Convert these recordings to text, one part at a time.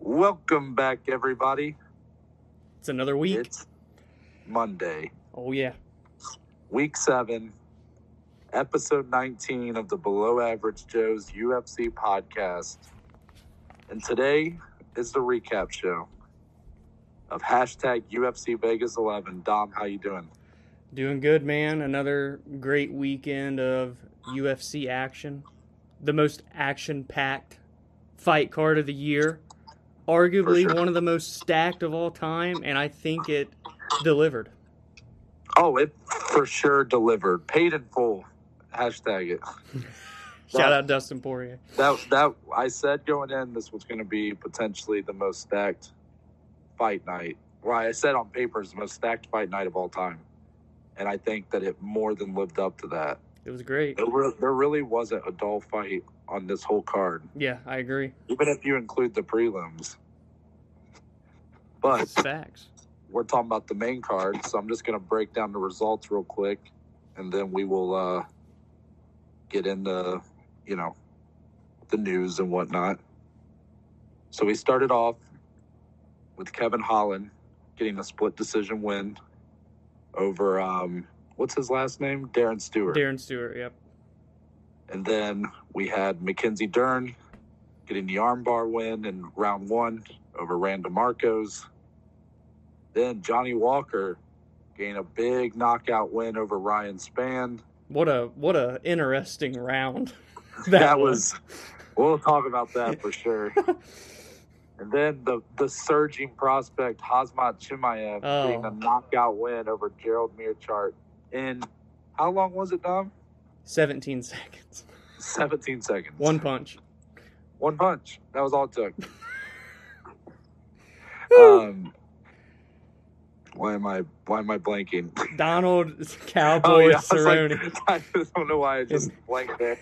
Welcome back, everybody. It's another week. It's Monday, oh yeah. week seven, episode 19 of the Below Average Joe's UFC podcast. And today is the recap show of hashtag UFC Vegas 11. Dom, how you doing? Doing good, man. Another great weekend of UFC action. The most action-packed fight card of the year. Arguably sure. one of the most stacked of all time, and I think it delivered. Oh, it for sure delivered. Paid in full. Hashtag it. Shout That- out Dustin Poirier. That that I said going in, this was going to be potentially the most stacked fight night. Well, I said on paper it's the most stacked fight night of all time, and I think that it more than lived up to that. It was great. There, re- there really wasn't a dull fight on this whole card, Yeah, I agree. even if you include the prelims. But Facts. we're talking about the main card, so I'm just going to break down the results real quick, and then we will uh, get into, you know, the news and whatnot. So we started off with Kevin Holland getting a split decision win over um, what's his last name, Darren Stewart, Darren Stewart, yep. And then we had Mackenzie Dern getting the armbar win in round one over Randa Markos. Then Johnny Walker getting a big knockout win over Ryan Spann. What a what a interesting round. That, was. We'll talk about that for sure. and then the the surging prospect Khamzat Chimaev Oh. getting a oh. knockout win over Gerald Meerschaert in how long was it, Dom? 17 seconds. 17 seconds. One punch. One punch. That was all it took. um, why am I why am I blanking? Donald Cowboy Oh, yeah, I like- Cerrone. I just don't know why I just blanked there.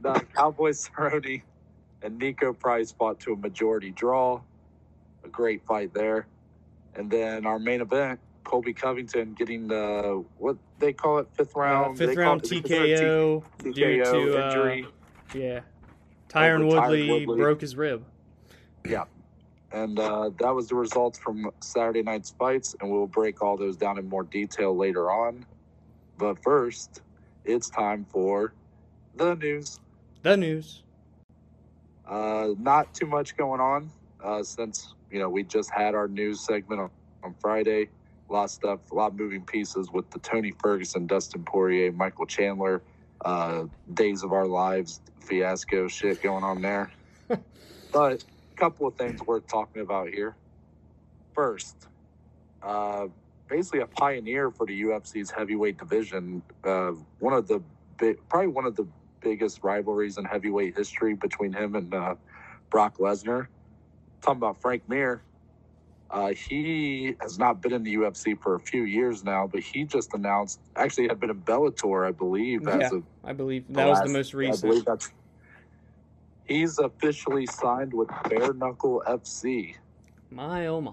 The Cowboy Cerrone and Niko Price fought to a majority draw. A great fight there. And then our main event, Colby Covington getting the what they call it fifth Uh, round. fifth They call round it- consider it TKO, due TKO to uh, injury. yeah. Tyron Tyron Woodley, Woodley. broke his rib. Yeah, and uh, that was the results from Saturday night's fights, and we'll break all those down in more detail later on. But first, it's time for the news. The news. Uh, not too much going on uh, since you know we just had our news segment on, on Friday. A lot of stuff, a lot of moving pieces with the Tony Ferguson, Dustin Poirier, Michael Chandler, uh, Days of Our Lives fiasco shit going on there. but a couple of things worth talking about here. First, uh, basically a pioneer for the UFC's heavyweight division. Uh, one of the big, probably one of the biggest rivalries in heavyweight history between him and uh, Brock Lesnar. Talking about Frank Mir. Uh, he has not been in the UFC for a few years now, but he just announced, actually had been in Bellator, I believe, as Yeah. of I believe that was the last- most I recent. believe that's. He's officially signed with Bare Knuckle FC. My oh my.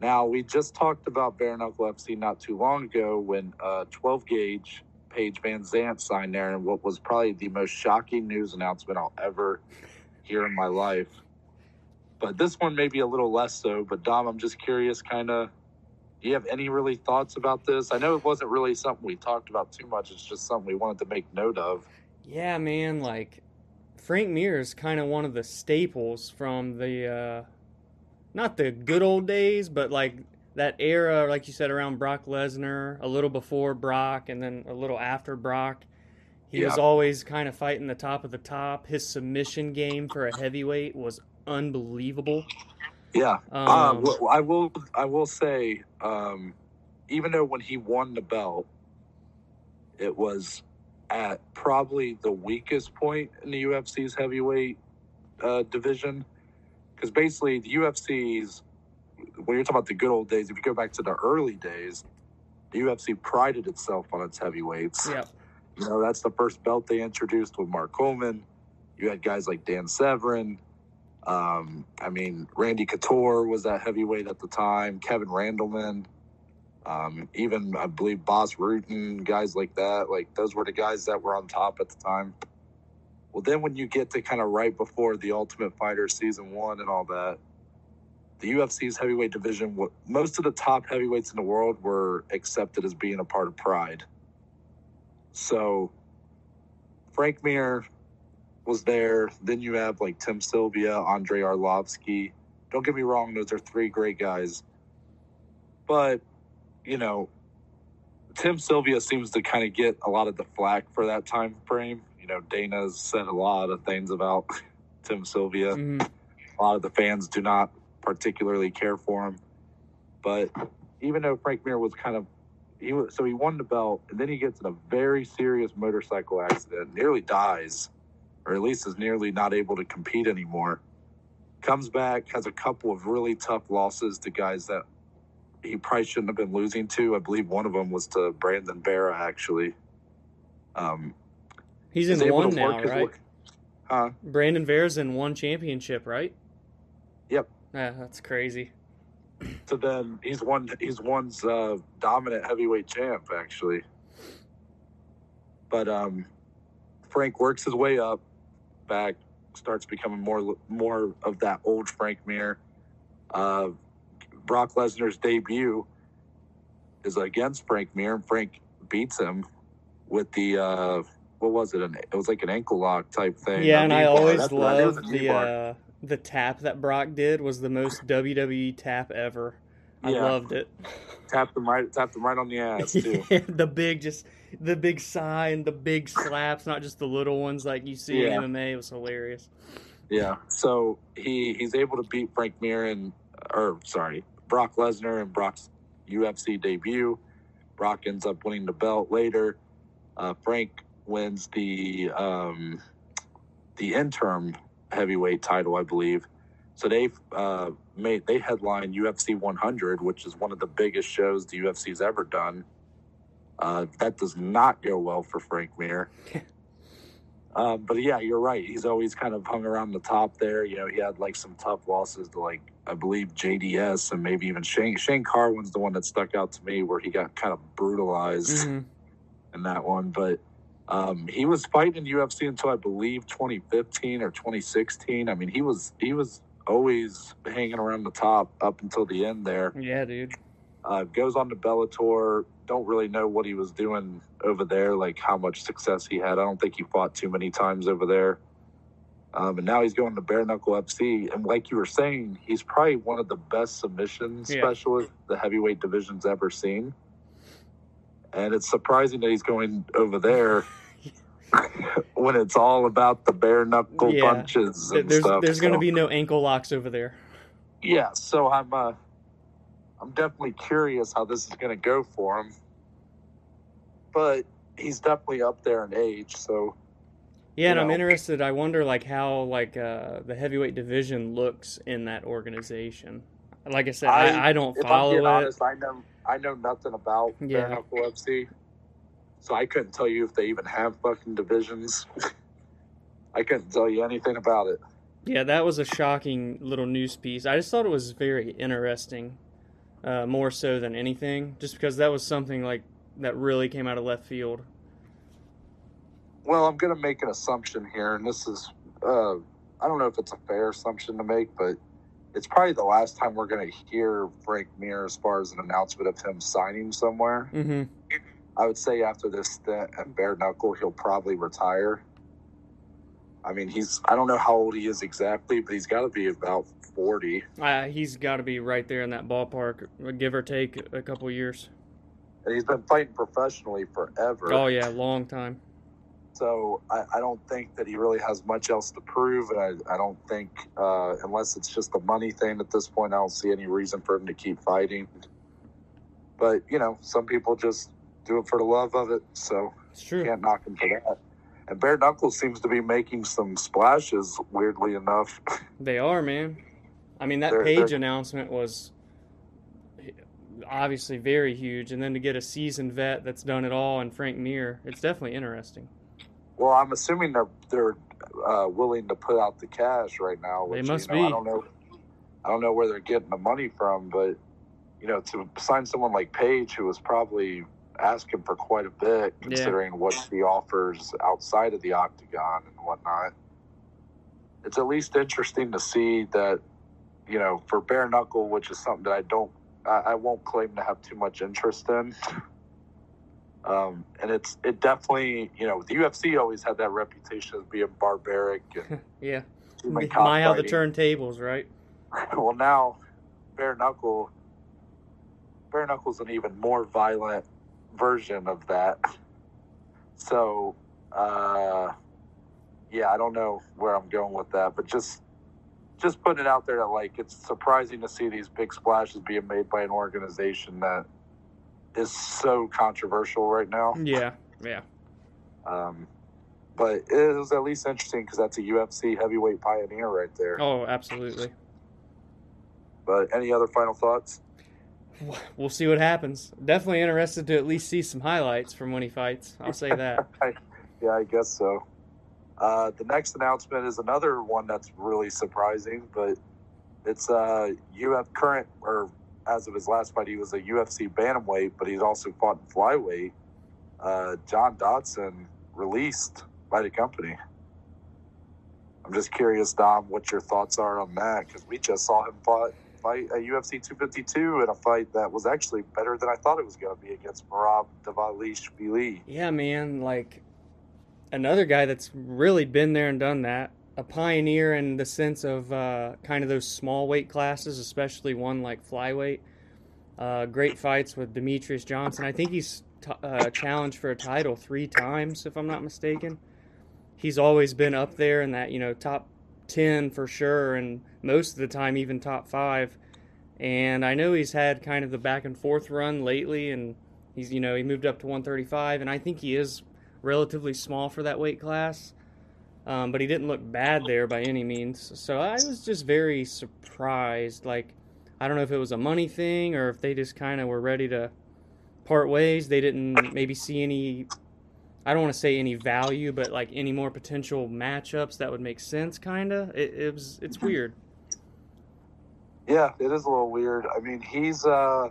Now we just talked about Bare Knuckle FC not too long ago when uh, 12 gauge Paige VanZant signed there, and what was probably the most shocking news announcement I'll ever hear in my life. But this one may be a little less so. But Dom, I'm just curious, kind of, do you have any really thoughts about this? I know it wasn't really something we talked about too much. It's just something we wanted to make note of. Yeah, man, like Frank Mir is kind of one of the staples from the uh not the good old days, but like that era, like you said, around Brock Lesnar, a little before Brock, and then a little after Brock. He was always kind of fighting the top of the top. His submission game for a heavyweight was unbelievable. Yeah, Um, uh, well, I will. I will say, um, even though when he won the belt, it was at probably the weakest point in the UFC's heavyweight uh, division, because basically the UFC's when you're talking about the good old days, if you go back to the early days, the UFC prided itself on its heavyweights. yeah, You know, that's the first belt they introduced with Mark Coleman. You had guys like Dan Severn. Um, I mean, Randy Couture was that heavyweight at the time. Kevin Randleman. Um, even I believe Bas Rutten, guys like that. Like those were the guys that were on top at the time. Well, then when you get to kind of right before the Ultimate Fighter season one and all that, the UFC's heavyweight division, most of the top heavyweights in the world were accepted as being a part of Pride. So Frank Mir was there. Then you have like Tim Sylvia, Andrei Arlovski. Don't get me wrong; those are three great guys. But you know, Tim Sylvia seems to kind of get a lot of the flack for that time frame. You know, Dana's said a lot of things about Tim Sylvia. Mhm. A lot of the fans do not particularly care for him. But even though Frank Mir was kind of he was so he won the belt and then he gets in a very serious motorcycle accident, nearly dies, or at least is nearly not able to compete anymore. Comes back, has a couple of really tough losses to guys that he probably shouldn't have been losing to. I believe one of them was to Brandon Vera actually. Um, He's in one now, right? way- Huh? Brandon Vera's in one championship, right? Yep. Yeah, that's crazy. So then he's one he's one's uh, dominant heavyweight champ actually. But um, Frank works his way up, back starts becoming more more of that old Frank Mir. Uh, Brock Lesnar's debut is against Frank Mir, and Frank beats him with the uh, what was it? An, it was like an ankle lock type thing. Yeah, and I always That's right, it was a loved the uh, the tap that Brock did was the most WWE tap ever. I Yeah. loved it. tapped him right tapped him right on the ass too. the big, just the big sigh and the big slaps, not just the little ones like you see Yeah. in MMA. It was hilarious. Yeah. So he he's able to beat Frank Mir and or sorry, Brock Lesnar and Brock's UFC debut. Brock ends up winning the belt later. Uh, Frank wins the um, the interim heavyweight title, I believe. So they uh, made they headline UFC 100, which is one of the biggest shows the UFC's ever done. Uh, that does not go well for Frank Mir. Um, but yeah, you're right. He's always kind of hung around the top there. You know, he had like some tough losses to like I believe JDS and maybe even Shane. Shane Carwin's the one that stuck out to me where he got kind of brutalized Mhm. in that one. But um, he was fighting in UFC until I believe 2015 or 2016. I mean, he was he was always hanging around the top up until the end there. Yeah, dude. Uh, goes on to Bellator. Don't really know what he was doing over there, like how much success he had. I don't think he fought too many times over there. Um, and now he's going to bare knuckle FC. And like you were saying, he's probably one of the best submission Yeah. specialists the heavyweight division's ever seen. And it's surprising that he's going over there when it's all about the bare knuckle Yeah. punches and There's stuff. there's gonna be no ankle locks over there. yeah, so I'm uh, I'm definitely curious how this is going to go for him. But he's definitely up there in age, so Yeah, and You I'm interested. I wonder like how like uh, the heavyweight division looks in that organization. Like I said, I, I- I, don't follow it. honest, I know I know nothing about Yeah. bare knuckle FC, so I couldn't tell you if they even have fucking divisions. I couldn't tell you anything about it. Yeah, that was a shocking little news piece. I just thought it was very interesting, uh, more so than anything, just because that was something like that really came out of left field. Well, I'm going to make an assumption here, and this is, uh, I don't know if it's a fair assumption to make, but it's probably the last time we're going to hear Frank Mir as far as an announcement of him signing somewhere. hmm I would say after this stint at Bare Knuckle, he'll probably retire. I mean, he's, I don't know how old he is exactly, but he's got to be about 40. Uh, he's got to be right there in that ballpark, give or take a couple years. And he's been fighting professionally forever. Oh yeah, long time. So I, I don't think that he really has much else to prove, and I, I don't think uh, unless it's just a money thing at this point, I don't see any reason for him to keep fighting. But you know, some people just do it for the love of it, so It's true. can't knock him for that. And Bare Knuckles seems to be making some splashes, weirdly enough. They are, man. I mean, that They're- Paige they're- announcement was obviously very huge, and then to get a seasoned vet that's done it all and Frank Mir, it's definitely interesting. well, I'm assuming they're they're uh, willing to put out the cash right now. They Which, must you know, I don't know. I don't know where they're getting the money from, but you know, to sign someone like Paige, who was probably, asking for quite a bit considering yeah. what he offers outside of the octagon and whatnot. It's at least interesting to see that, you know, for bare knuckle, which is something that I don't, I, I won't claim to have too much interest in. Um, and it's it definitely you know the UFC always had that reputation of being barbaric and yeah, my how the turntables right. well, now bare knuckle, bare knuckle's an even more violent version of that. So, uh, yeah, I don't know where I'm going with that, but just just putting it out there that like it's surprising to see these big splashes being made by an organization that is so controversial right now. Yeah, yeah. Um, but it was at least interesting because that's a UFC heavyweight pioneer right there. Oh, absolutely. But any other final thoughts? We'll see what happens. Definitely interested to at least see some highlights from when he fights. I'll say that. yeah, I guess so. Uh, the next announcement is another one that's really surprising, but it's uh, UF current or as of his last fight, he was a UFC bantamweight, but he's also fought in flyweight. Uh, John Dodson released by the company. I'm just curious, Dom, what your thoughts are on that because we just saw him fight fight at UFC 252 in a fight that was actually better than I thought it was going to be against Merab Dvalishvili. Yeah, man, like another guy that's really been there and done that. A pioneer in the sense of uh, kind of those small weight classes, especially one like flyweight. Uh, great fights with Demetrious Johnson. I think he's t- uh, challenged for a title three times, if I'm not mistaken. He's always been up there in that you know top 10 for sure, and most of the time, even top five. And I know he's had kind of the back and forth run lately, and he's, you know, he moved up to 135, and I think he is relatively small for that weight class. Um, but he didn't look bad there by any means. So I was just very surprised. Like, I don't know if it was a money thing or if they just kind of were ready to part ways. They didn't maybe see any I don't want to say any value, but like any more potential matchups that would make sense. Kind of. It, it, was. It's weird. Yeah, it is a little weird. I mean, he's uh,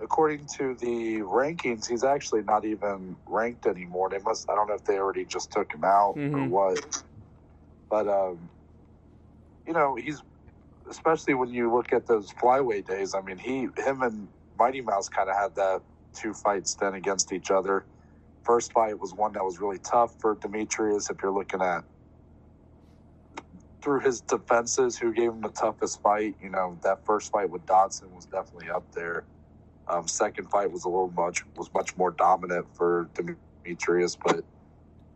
according to the rankings, he's actually not even ranked anymore. They must. I don't know if they already just took him out mm-hmm. or what. But um, you know, he's especially when you look at those flyweight days. I mean, he, him, and Mighty Mouse kind of had that two fights then against each other first fight was one that was really tough for Demetrious. If you're looking at through his defenses, who gave him the toughest fight, you know that first fight with Dodson was definitely up there. Um, second fight was a little much was much more dominant for Demetrious, but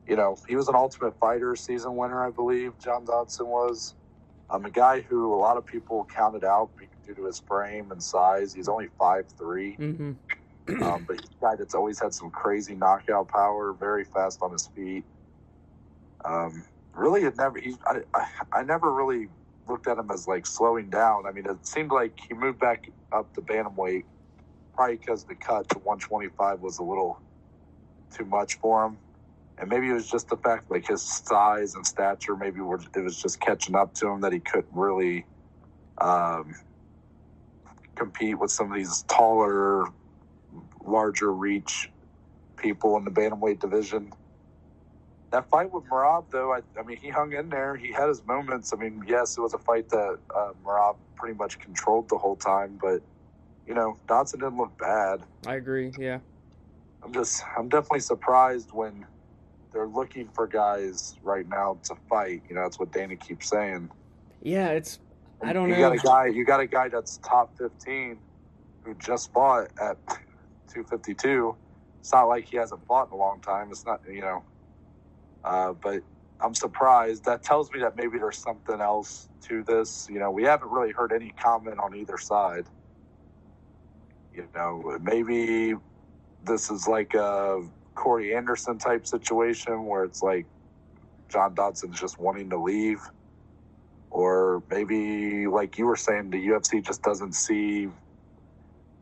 you know he was an Ultimate Fighter season winner, I believe. John Dodson was. Um, a guy who a lot of people counted out due to his frame and size. He's only five mm-hmm. Um, but he's a guy that's always had some crazy knockout power, very fast on his feet. Um, really, had never. He, I, I, I never really looked at him as like slowing down. I mean, it seemed like he moved back up to bantamweight, probably because the cut to 125 was a little too much for him, and maybe it was just the fact like his size and stature. Maybe were, it was just catching up to him that he couldn't really um, compete with some of these taller larger reach people in the bantamweight division. That fight with Merab, though, I, I, mean, he hung in there. He had his moments. I mean, yes, it was a fight that uh, Merab pretty much controlled the whole time, but you know, Dodson didn't look bad. I agree. Yeah. I'm just, I'm definitely surprised when they're looking for guys right now to fight. You know, that's what Dana keeps saying. Yeah, it's. I don't you know. You got a guy. You got a guy that's top 15 who just fought at 252. It's not like he hasn't fought in a long time. It's not, you know, uh, but I'm surprised. That tells me that maybe there's something else to this. You know, we haven't really heard any comment on either side. You know, maybe this is like a Corey Anderson type situation where it's like John Dodson's just wanting to leave. Or maybe, like you were saying, the UFC just doesn't see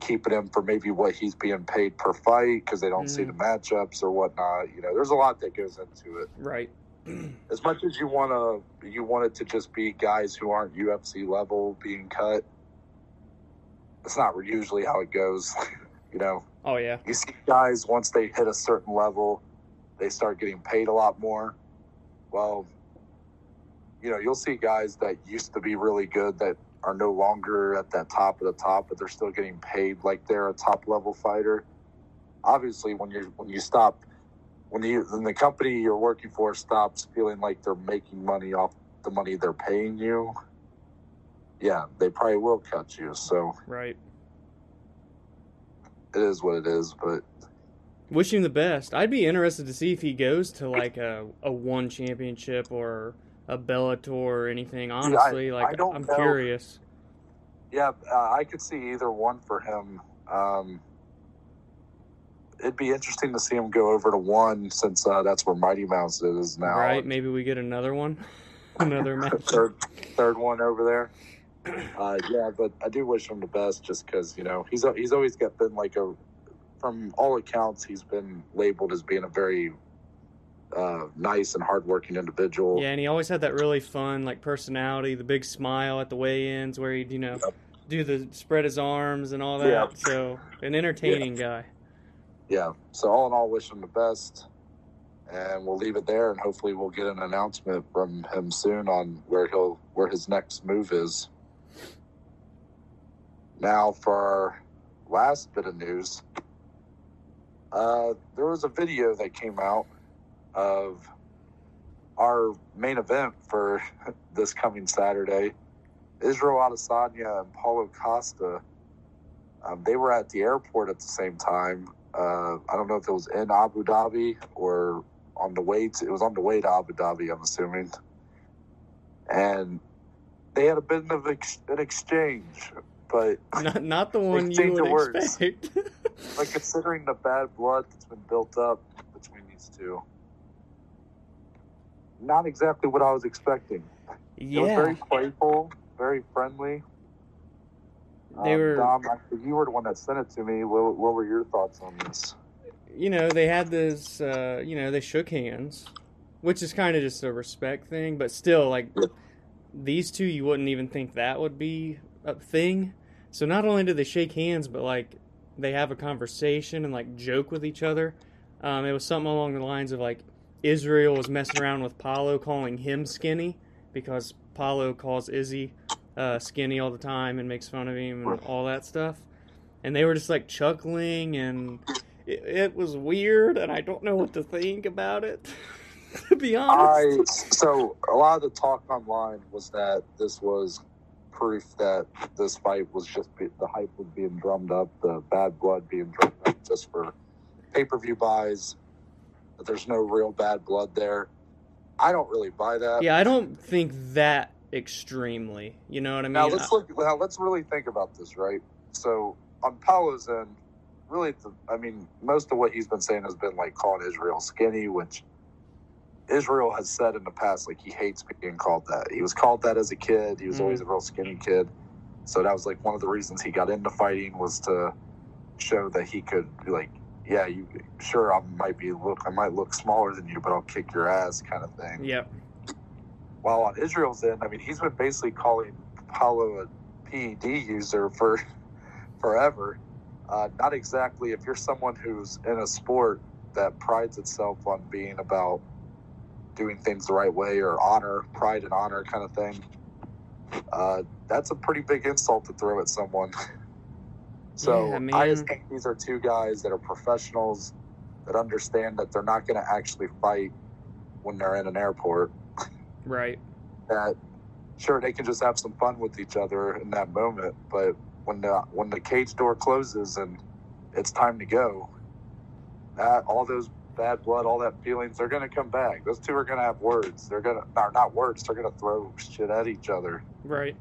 keeping him for maybe what he's being paid per fight because they don't mm. see the matchups or whatnot. You know, there's a lot that goes into it. Right. as much as you want to, you want it to just be guys who aren't UFC level being cut. It's not usually how it goes. You know, Oh yeah. you see guys once they hit a certain level, they start getting paid a lot more. Well, you know, you'll see guys that used to be really good that are no longer at that top of the top, but they're still getting paid like they're a top level fighter. Obviously, when you when you stop, when you when the company you're working for stops feeling like they're making money off the money they're paying you, yeah, they probably will cut you. So Right. it is what it is. But Wish him the best. I'd be interested to see if he goes to like a, a one championship or a Bellator or anything. Honestly, I like I'm know. curious. Yeah, uh, I could see either one for him. Um, it'd be interesting to see him go over to one since uh, that's where Mighty Mouse is now. Right? Maybe we get another one, another match. third, third one over there. Uh, yeah, but I do wish him the best, just because you know he's he's always got been like a, from all accounts, he's been labeled as being a very uh, nice and hardworking individual. Yeah, and he always had that really fun like personality, the big smile at the weigh-ins where he'd you know Yep. do the spread his arms and all that. Yeah. So an entertaining guy. yeah. So all in all, wish him the best, and we'll leave it there, and hopefully we'll get an announcement from him soon on where he'll where his next move is. Now for our last bit of news, uh, there was a video that came out of our main event for this coming Saturday. Israel Adesanya and Paulo Costa. Um, they were at the airport at the same time. Uh, I don't know if it was in Abu Dhabi or on the way to. It was on the way to Abu Dhabi, I'm assuming. And they had a bit of ex- an exchange, but Not not the one you would words. expect. like considering the bad blood that's been built up between these two, not exactly what I was expecting. It was very playful, very friendly. They Um, were- Dom, you were the one that sent it to me. What, what were your thoughts on this? you know, they had this, uh, you know, they shook hands, which is kind of just a respect thing, but still, like, these two, you wouldn't even think that would be a thing. So not only did they shake hands, but, like, they have a conversation and, like, joke with each other. Um, it was something along the lines of, like, Israel was messing around with Paulo, calling him skinny, because Paulo calls Izzy uh, skinny all the time and makes fun of him and all that stuff. And they were just, like, chuckling and it, it was weird, and I don't know what to think about it. to be I so a lot of the talk online was that this was proof that this fight was just the hype was being drummed up, the bad blood being drummed up just for pay per view buys. That there's no real bad blood there. I don't really buy that. yeah, I don't think that extremely. You know what I mean? Now let's look. Now let's really think about this, right? So on Paulo's end, really, the, I mean, most of what he's been saying has been like calling Israel skinny, which Israel has said in the past, like he hates being called that. He was called that as a kid. He was Mhm. always a real skinny kid. So that was like one of the reasons he got into fighting was to show that he could be like, yeah, you sure I might be look, I might look smaller than you, but I'll kick your ass, kind of thing. Yep. While on Israel's end, I mean, he's been basically calling Paulo a PED user for forever. Uh, not exactly. If you're someone who's in a sport that prides itself on being about doing things the right way or honor, pride and honor kind of thing, uh, that's a pretty big insult to throw at someone. so Yeah, I just think these are two guys that are professionals that understand that they're not going to actually fight when they're in an airport Right. that sure they can just have some fun with each other in that moment but when the when the cage door closes and it's time to go that all those bad blood all that feelings they're going to come back those two are going to have words they're going to or not words they're going to throw shit at each other Right.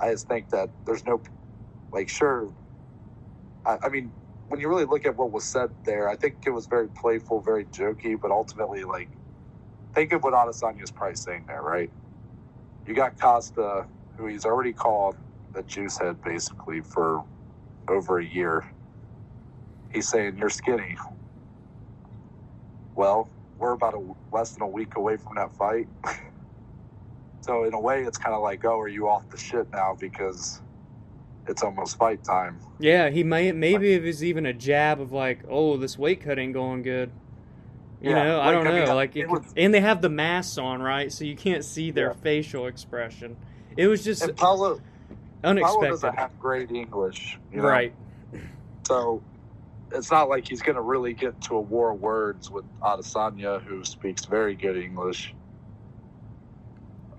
i just think that there's no like sure I, I mean when you really look at what was said there i think it was very playful very jokey but ultimately like think of what Adesanya's probably saying there, right? You got Costa, who he's already called the juice head basically for over a year. He's saying you're skinny. Well, we're about a, less than a week away from that fight. so in a way, it's kind of like, oh, are you off the shit now? Because it's almost fight time. Yeah, he may maybe it was even a jab of like, oh, this weight cut ain't going good. You Yeah, know, I don't I know. mean, like, it was- and they have the masks on, right? So you can't see their Yeah. facial expression. It was just And Paulo, Paulo unexpected, doesn't have great English, you know? right? So it's not like he's going to really get to a war of words with Adesanya, who speaks very good English.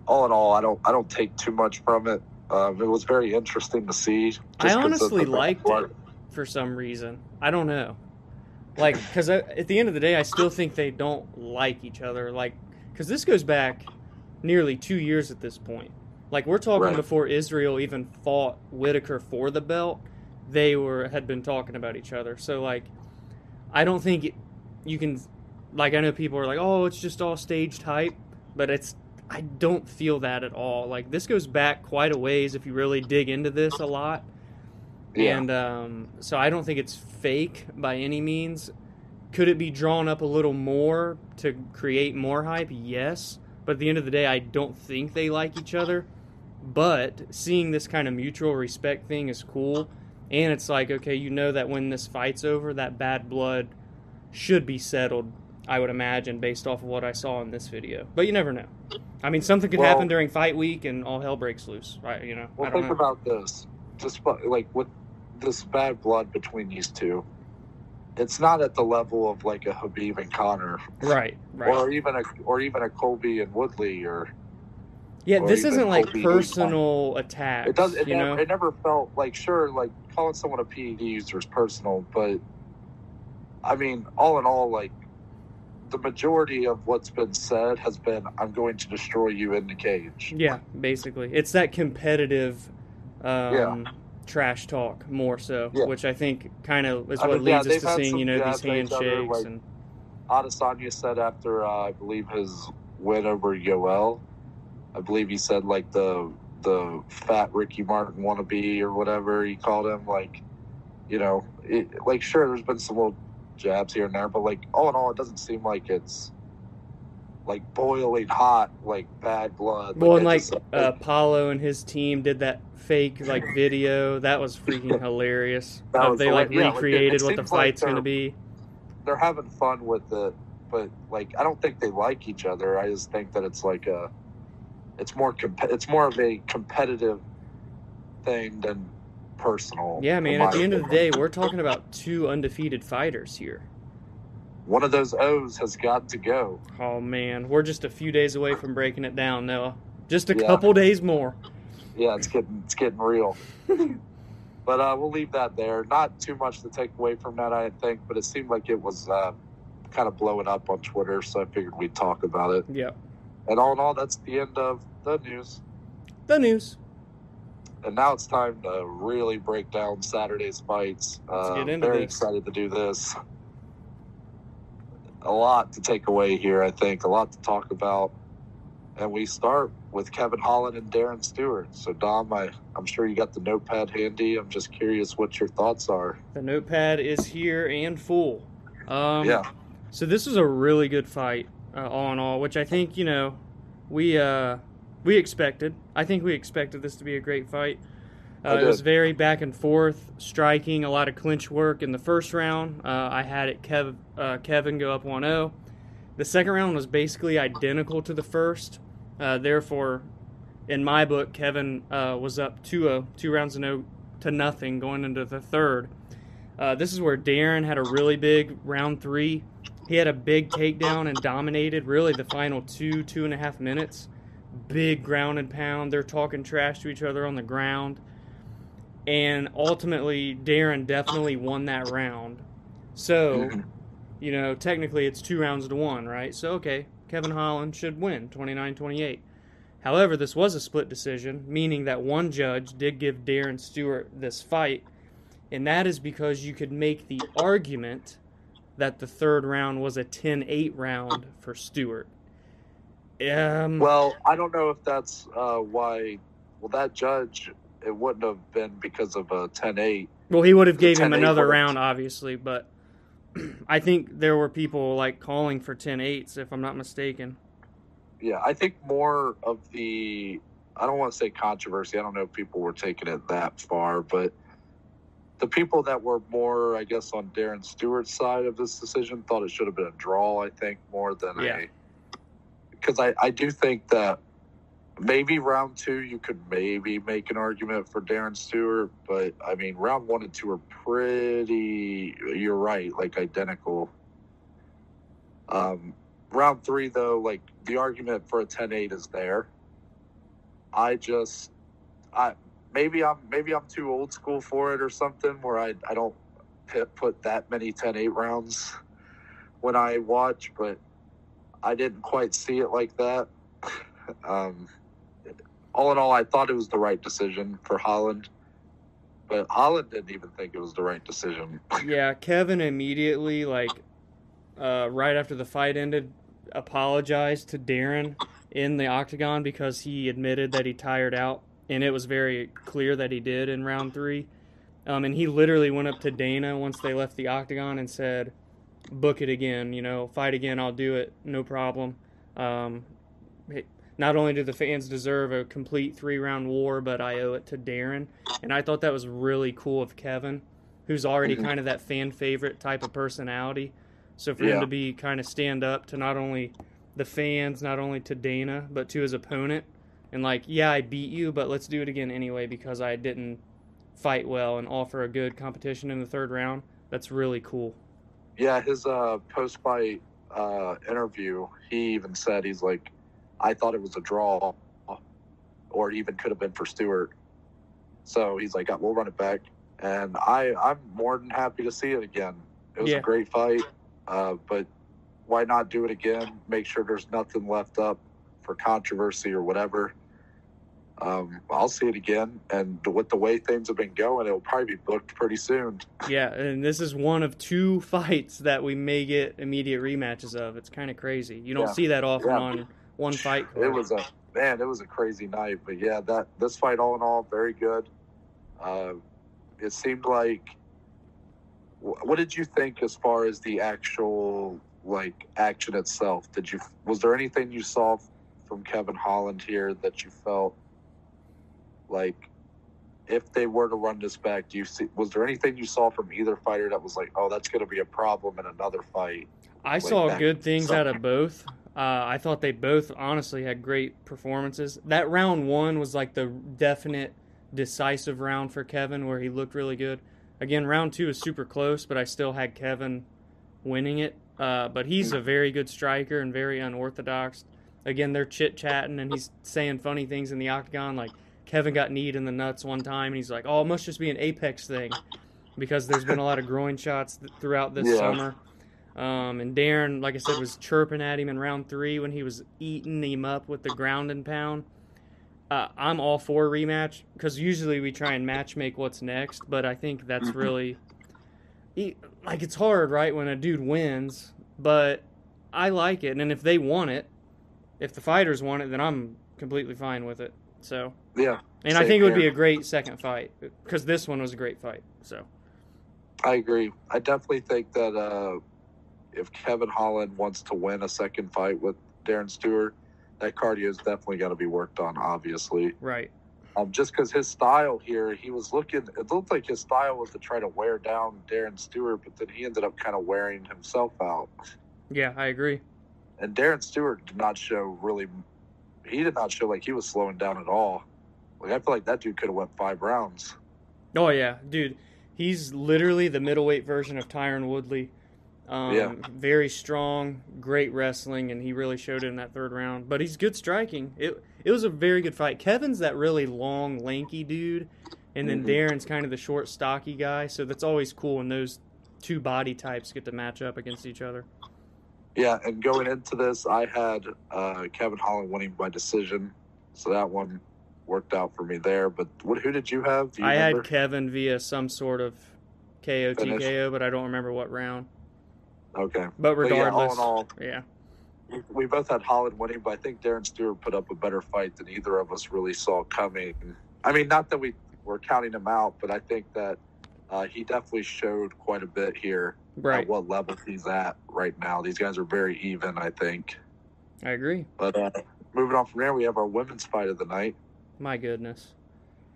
All in all, I don't I don't take too much from it. Um, it was very interesting to see. I honestly liked it for some reason. I don't know. Like, because at the end of the day, I still think they don't like each other. Like, because this goes back nearly two years at this point. Like, we're talking Right. before Israel even fought Whittaker for the belt. They were had been talking about each other. So, like, I don't think it, you can. Like, I know people are like, "Oh, it's just all staged hype," but it's. I don't feel that at all. Like, this goes back quite a ways if you really dig into this a lot. Yeah. And um, so I don't think it's fake by any means. Could it be drawn up a little more to create more hype? Yes. But at the end of the day, I don't think they like each other. But seeing this kind of mutual respect thing is cool. And it's like, okay, you know that when this fight's over, that bad blood should be settled, I would imagine, based off of what I saw in this video. But you never know. I mean, something could Well- happen during fight week and all hell breaks loose, right? You know, Well, I don't think know. about this. Just like with this bad blood between these two, it's not at the level of like a Khabib and Conor, Right, right. or even a or even a Colby and Woodley, or Yeah, or this isn't like personal attacks. it does. It, you never, know, it never felt like sure, like calling someone a PED user is personal, but I mean, all in all, like the majority of what's been said has been, "I'm going to destroy you in the cage." yeah, basically, it's that competitive um, trash talk more so, Yeah. which I think kind of is I what mean, yeah, leads us to seeing some you know these each other, handshakes like- and Adesanya said after uh, I believe his win over Yoel, I believe he said like the the fat Ricky Martin wannabe or whatever he called him. Like, you know, it, like sure, there's been some little jabs here and there, but like all in all, it doesn't seem like it's like boiling hot, like bad blood. well, and like just- uh, Paulo and his team did that fake like video that was freaking hilarious. That was they like hilarious. Yeah, like, it- recreated it what the like fight's gonna be. they're having fun with it, but like I don't think they like each other. I just think that it's like a, it's more comp- it's more of a competitive thing than personal. Yeah, man. At the end of the day, we're talking about two undefeated fighters here. one of those O's has got to go. Oh man, we're just a few days away from breaking it down, Noah. Just a Yeah. couple days more. Yeah, it's getting it's getting real. but uh, we'll leave that there. Not too much to take away from that, I think. But it seemed like it was uh, kind of blowing up on Twitter, so I figured we'd talk about it. Yeah. And all in all, that's the end of the news. The news. And now it's time to really break down Saturday's fights. Let's Uh, get into very this. excited to do this. A lot to take away here, I think. A lot to talk about. And we start with Kevin Holland and Darren Stewart. So, Dom, I, I'm sure you got the notepad handy. I'm just curious what your thoughts are. The notepad is here and full. Um, yeah. So this was a really good fight, uh, all in all, which I think you know we uh, we expected. I think we expected this to be a great fight. Uh, it was very back and forth, striking, a lot of clinch work in the first round. Uh, I had it Kev, uh, Kevin go up 1-0. The second round was basically identical to the first. Uh, therefore, in my book, Kevin uh, was up 2-0, two rounds to no to nothing going into the third. Uh, this is where Darren had a really big round three. He had a big takedown and dominated really the final two, two and a half minutes. Big ground and pound. They're talking trash to each other on the ground. And ultimately, Darren definitely won that round. So, you know, technically it's two rounds to one, right? So, okay, Kevin Holland should win 29 28. However, this was a split decision, meaning that one judge did give Darren Stewart this fight, and that is because you could make the argument that the third round was a 10 8 round for Stewart. Um, Well, I don't know if that's uh, why. Well, that judge, it wouldn't have been because of a 10 8. Well, he would have gave him another round, obviously, but I think there were people like calling for 10-8s, if I'm not mistaken. Yeah, I think more of the I don't want to say controversy. I don't know if people were taking it that far, but the people that were more, I guess, on Darren Stewart's side of this decision thought it should have been a draw. I think more than Yeah. a because I I do think that maybe round two you could maybe make an argument for Darren Stewart, but I mean round one and two are pretty. You're right, like identical. Um, round three though, like the argument for a 10-8 is there. I just, I maybe I'm maybe I'm too old school for it or something where I I don't put, that many 10-8 rounds when I watch, but I didn't quite see it like that. um, all in all, I thought it was the right decision for Holland, but Holland didn't even think it was the right decision. Yeah, Kevin immediately, like, uh, right after the fight ended, apologized to Darren in the octagon because he admitted that he tired out, and it was very clear that he did in round three. Um, and he literally went up to Dana once they left the octagon and said, "Book it again, you know, fight again. I'll do it, no problem." Um, it- not only do the fans deserve a complete three-round war, but I owe it to Darren, and I thought that was really cool of Kevin who's already Mhm. kind of that fan favorite type of personality. So for Yeah. him to be kind of stand up to not only the fans, not only to Dana, but to his opponent, and like, yeah, I beat you, but let's do it again anyway because I didn't fight well and offer a good competition in the third round. That's really cool. Yeah, his uh, post fight uh, interview, he even said he's like, I thought it was a draw, or it even could have been for Stewart. So he's like, we'll run it back, and I I'm more than happy to see it again. It was Yeah. a great fight, uh, but why not do it again? Make sure there's nothing left up for controversy or whatever. Um, I'll see it again, and with the way things have been going, it'll probably be booked pretty soon. Yeah, and this is one of two fights that we may get immediate rematches of. It's kind of crazy. You don't Yeah. see that often Yeah. on one fight. It was a man. It was a crazy night, but yeah, that this fight all in all very good. Uh, it seemed like. What did you think as far as the actual like action itself? Did you was there anything you saw from Kevin Holland here that you felt like if they were to run this back, do you see was there anything you saw from either fighter that was like, oh, that's going to be a problem in another fight? I like saw good things So- out of both. Uh, I thought they both honestly had great performances. That round one was like the definite decisive round for Kevin where he looked really good. Again, round two is super close, but I still had Kevin winning it. Uh, but he's a very good striker and very unorthodox. Again, they're chit chatting and he's saying funny things in the octagon. Like Kevin got kneed in the nuts one time, and he's like, "Oh, it must just be an apex thing," because there's been a lot of groin shots th- throughout this Yeah. summer. Um, and Darren, like I said, was chirping at him in round three when he was eating him up with the ground and pound. Uh, I'm all for a rematch because usually we try and match make what's next, but I think that's Mhm. really like it's hard, right, when a dude wins. But I like it, and if they want it, if the fighters want it, then I'm completely fine with it. So, Yeah, and I think it would be a great second fight because this one was a great fight. So, I agree. I definitely think that uh, if Kevin Holland wants to win a second fight with Darren Stewart, that cardio is definitely got to be worked on. Obviously, right. um, just because his style here, he was looking. It looked like his style was to try to wear down Darren Stewart, but then he ended up kind of wearing himself out. Yeah, I agree. And Darren Stewart did not show really. He did not show like he was slowing down at all. Like I feel like that dude could have went five rounds. Oh yeah, dude, he's literally the middleweight version of Tyron Woodley. Um, Yeah. very strong, great wrestling, and he really showed it in that third round. But he's good striking. It it was a very good fight. Kevin's that really long, lanky dude, and then Mhm. Darren's kind of the short, stocky guy. So that's always cool when those two body types get to match up against each other. Yeah, and going into this, I had uh, Kevin Holland winning by decision, so that one worked out for me there. But what, who did you have? You I had? Kevin via some sort of KO Finish. TKO, but I don't remember what round. okay. But But yeah, all in all, yeah. we both had Holland winning, but I think Darren Stewart put up a better fight than either of us really saw coming. I mean, not that we were counting him out, but I think that uh, he definitely showed quite a bit here right. at what level he's at right now. These guys are very even, I think. I agree. But uh, moving on from there, we have our women's fight of the night. My goodness.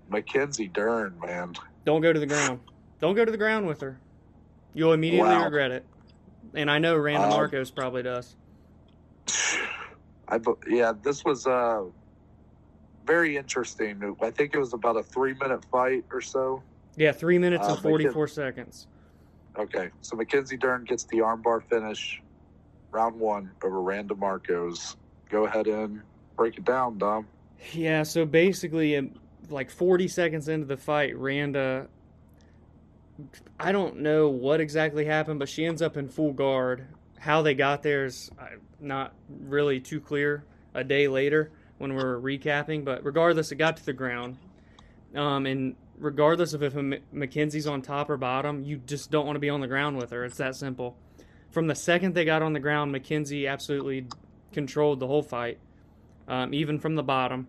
Mackenzie Dern, man. Don't go to the ground. Don't go to the ground with her. You'll immediately Wow. regret it. And I know Randa Uh, Marcos probably does. I yeah, this was uh very interesting. I think it was about a three minute fight or so. Yeah, three minutes uh, and but 44 seconds. Okay, so Mackenzie Dern gets the armbar finish, round one over Randa Markos. Go ahead and break it down, Dom. Yeah, so basically, like 40 seconds into the fight, Randa. I don't know what exactly happened, but she ends up in full guard. How they got there is not really too clear a day later when we're recapping, but regardless, it got to the ground. Um, and regardless of if M- Mackenzie's on top or bottom, you just don't want to be on the ground with her. It's that simple. From the second they got on the ground, Mackenzie absolutely controlled the whole fight, um, even from the bottom.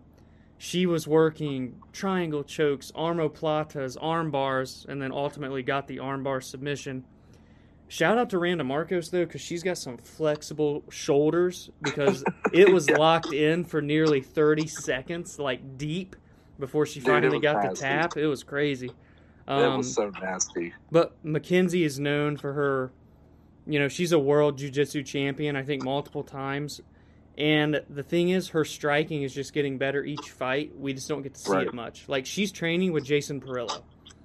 She was working triangle chokes, omoplatas, arm bars, and then ultimately got the armbar submission. Shout out to Randa Markos though, because she's got some flexible shoulders because it was Yeah. locked in for nearly 30 seconds, like deep, before she Dude, finally got the tap. It was crazy. Um, was so nasty. but Mackenzie is known for her, you know, she's a world jiu-jitsu champion, I think multiple times. And the thing is, her striking is just getting better each fight. We just don't get to see Right. it much. Like she's training with Jason Parillo.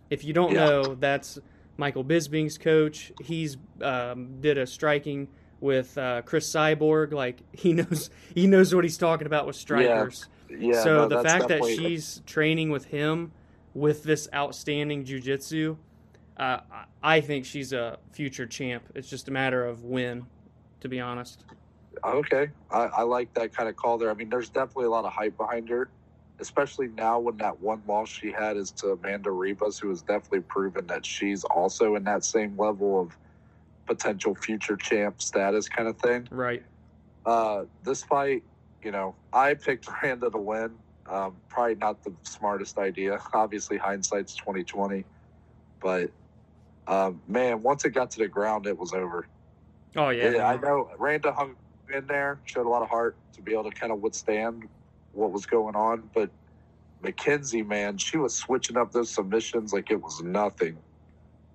If you don't Yeah. know, that's Michael Bisping's coach. He's um, did a striking with uh, Cris Cyborg. Like he knows, he knows what he's talking about with strikers Yeah. yeah so no, the fact that she's training with him with this outstanding jujitsu, uh, I think she's a future champ. It's just a matter of when, to be honest. Okay, I, I like that kind of call there. I mean, there's definitely a lot of hype behind her, especially now when that one loss she had is to Amanda Ribas, who has definitely proven that she's also in that same level of potential future champ status kind of thing. Right. Uh, this fight, you know, I picked Randa to win. Um, probably not the smartest idea. Obviously, hindsight's twenty twenty, but um, man, once it got to the ground, it was over. Oh yeah. Yeah, I know. Randa hung in there, showed a lot of heart to be able to kind of withstand what was going on. But Mackenzie, man, she was switching up those submissions like it was nothing.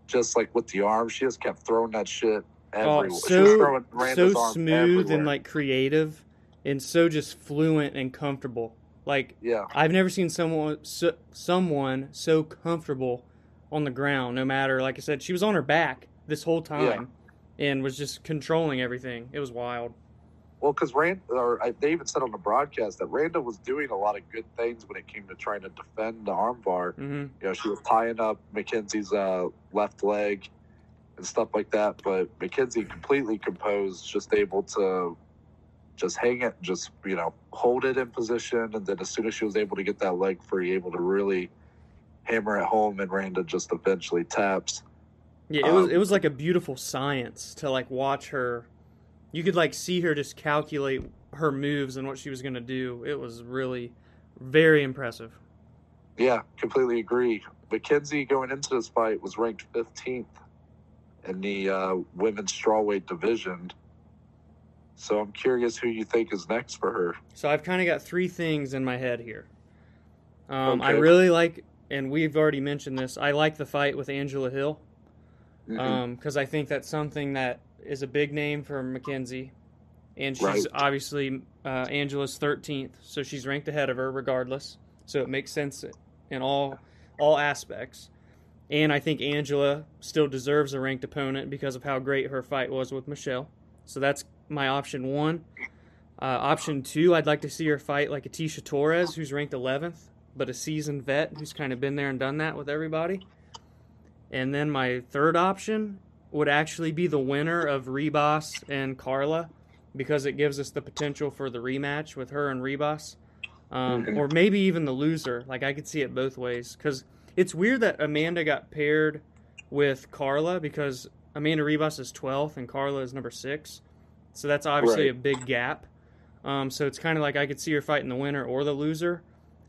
Just like with the arm, she just kept throwing that shit Oh, everywhere. she was so so smooth everywhere. and like creative, and so just fluent and comfortable. Like yeah, I've never seen someone so, someone so comfortable on the ground. No matter, like I said, she was on her back this whole time, and was just controlling everything. It was wild. Well, because Rand, or I, they even said on the broadcast that Randa was doing a lot of good things when it came to trying to defend the armbar. hmm you know, she was tying up Mackenzie's uh, left leg and stuff like that. But Mackenzie completely composed, just able to just hang it, just you know, hold it in position, and then as soon as she was able to get that leg free, able to really hammer it home, and Randa just eventually taps. Yeah, it was Um, it was like a beautiful science to like watch her. You could like see her just calculate her moves and what she was going to do. It was really very impressive. Yeah, completely agree. Mackenzie going into this fight was ranked 15th in the uh, women's strawweight division. So I'm curious who you think is next for her. So I've kind of got three things in my head here. Um, I really like, and we've already mentioned this. I like the fight with Angela Hill because I think that's something that is a big name for Mackenzie, and she's Right. obviously uh, Angela's 13th, so she's ranked ahead of her regardless. So it makes sense in all all aspects. And I think Angela still deserves a ranked opponent because of how great her fight was with Michelle. So that's my option one. Uh, option two, I'd like to see her fight like a Tecia Torres, who's ranked 11th, but a seasoned vet who's kind of been there and done that with everybody. And then my third option would actually be the winner of Ribas and Carla because it gives us the potential for the rematch with her and Ribas. Um. Or maybe even the loser. Like, I could see it both ways. Because it's weird that Amanda got paired with Carla because Amanda Ribas is 12th and Carla is number six. So that's obviously Right. a big gap. Um, so it's kind of like I could see her fighting the winner or the loser.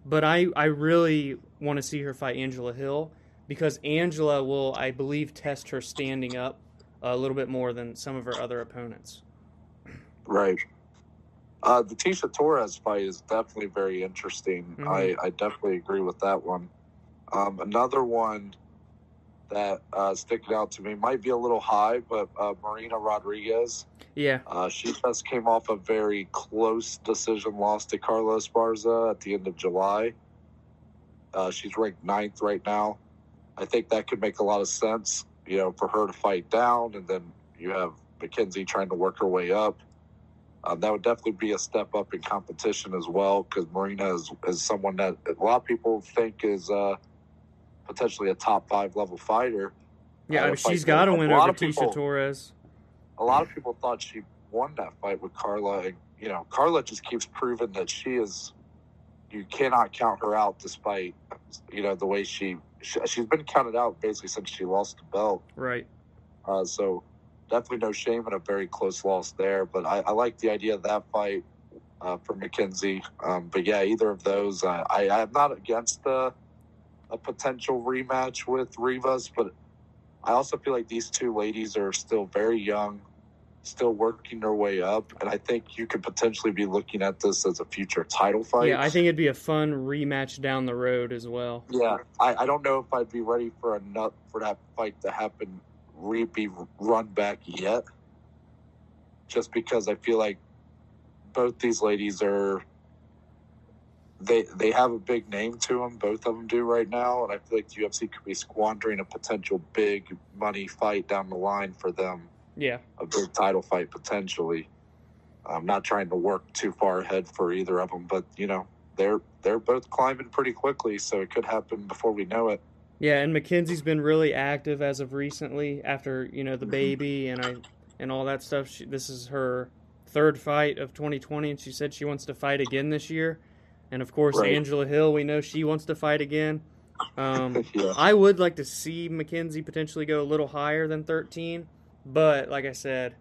But I, I really want to see her fight Angela Hill because Angela will, I believe, test her standing up a little bit more than some of her other opponents. Right. Uh, the Tecia Torres fight is definitely very interesting. Mhm. I, I definitely agree with that one. Um, another one that uh, sticking out to me might be a little high, but uh, Marina Rodriguez. Yeah, Uh, she just came off a very close decision loss to Carla Esparza at the end of July. Uh, she's ranked ninth right now. I think that could make a lot of sense, you know, for her to fight down, and then you have Mackenzie trying to work her way up. Uh, that would definitely be a step up in competition as well, because Marina is, is someone that a lot of people think is uh, potentially a top five level fighter. yeah, Uh, she's got to win over Tecia Torres. a lot of people thought she won that fight with Carla. And, you know, Carla just keeps proving that she is. You cannot count her out, despite you know the way she, she she's been counted out basically since she lost the belt. Right. Uh, so definitely no shame in a very close loss there. But I, I like the idea of that fight uh, for Mackenzie. Um, but yeah, either of those, uh, I I'm not against the a potential rematch with Ribas, but I also feel like these two ladies are still very young, still working their way up, and I think you could potentially be looking at this as a future title fight. Yeah, I think it'd be a fun rematch down the road as well. Yeah, I, I don't know if I'd be ready for a nut for that fight to happen, re be run back yet. Just because I feel like both these ladies are they they have a big name to them. Both of them do right now, and I feel like the UFC could be squandering a potential big money fight down the line for them, Yeah. a big title fight potentially. I'm not trying to work too far ahead for either of them, but you know they're they're both climbing pretty quickly, so it could happen before we know it. Yeah, and Mackenzie's been really active as of recently after, you know, the Mhm. baby and I and all that stuff. She, this is her third fight of 2020 and she said she wants to fight again this year. And of course, Right. Angela Hill, we know she wants to fight again. Um, yeah, I would like to see Mackenzie potentially go a little higher than 13, but like I said,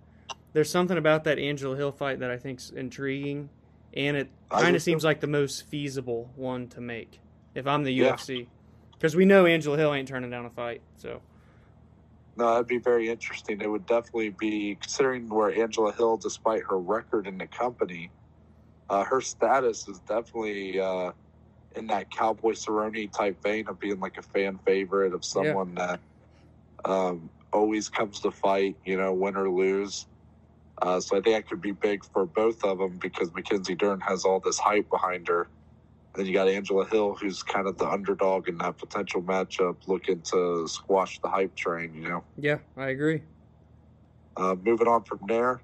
there's something about that Angela Hill fight that I think's intriguing, and it kind of seems like the most feasible one to make if I'm the Yeah. UFC, because we know Angela Hill ain't turning down a fight. So no, that'd be very interesting. It would definitely be considering where Angela Hill, despite her record in the company, uh, her status is definitely uh, in that Cowboy Cerrone type vein of being like a fan favorite of someone that um, always comes to fight, you know, win or lose. Uh, so I think that could be big for both of them because Mackenzie Dern has all this hype behind her. Then you got Angela Hill, who's kind of the underdog in that potential matchup, looking to squash the hype train. You know, yeah, I agree. uh, moving on from there,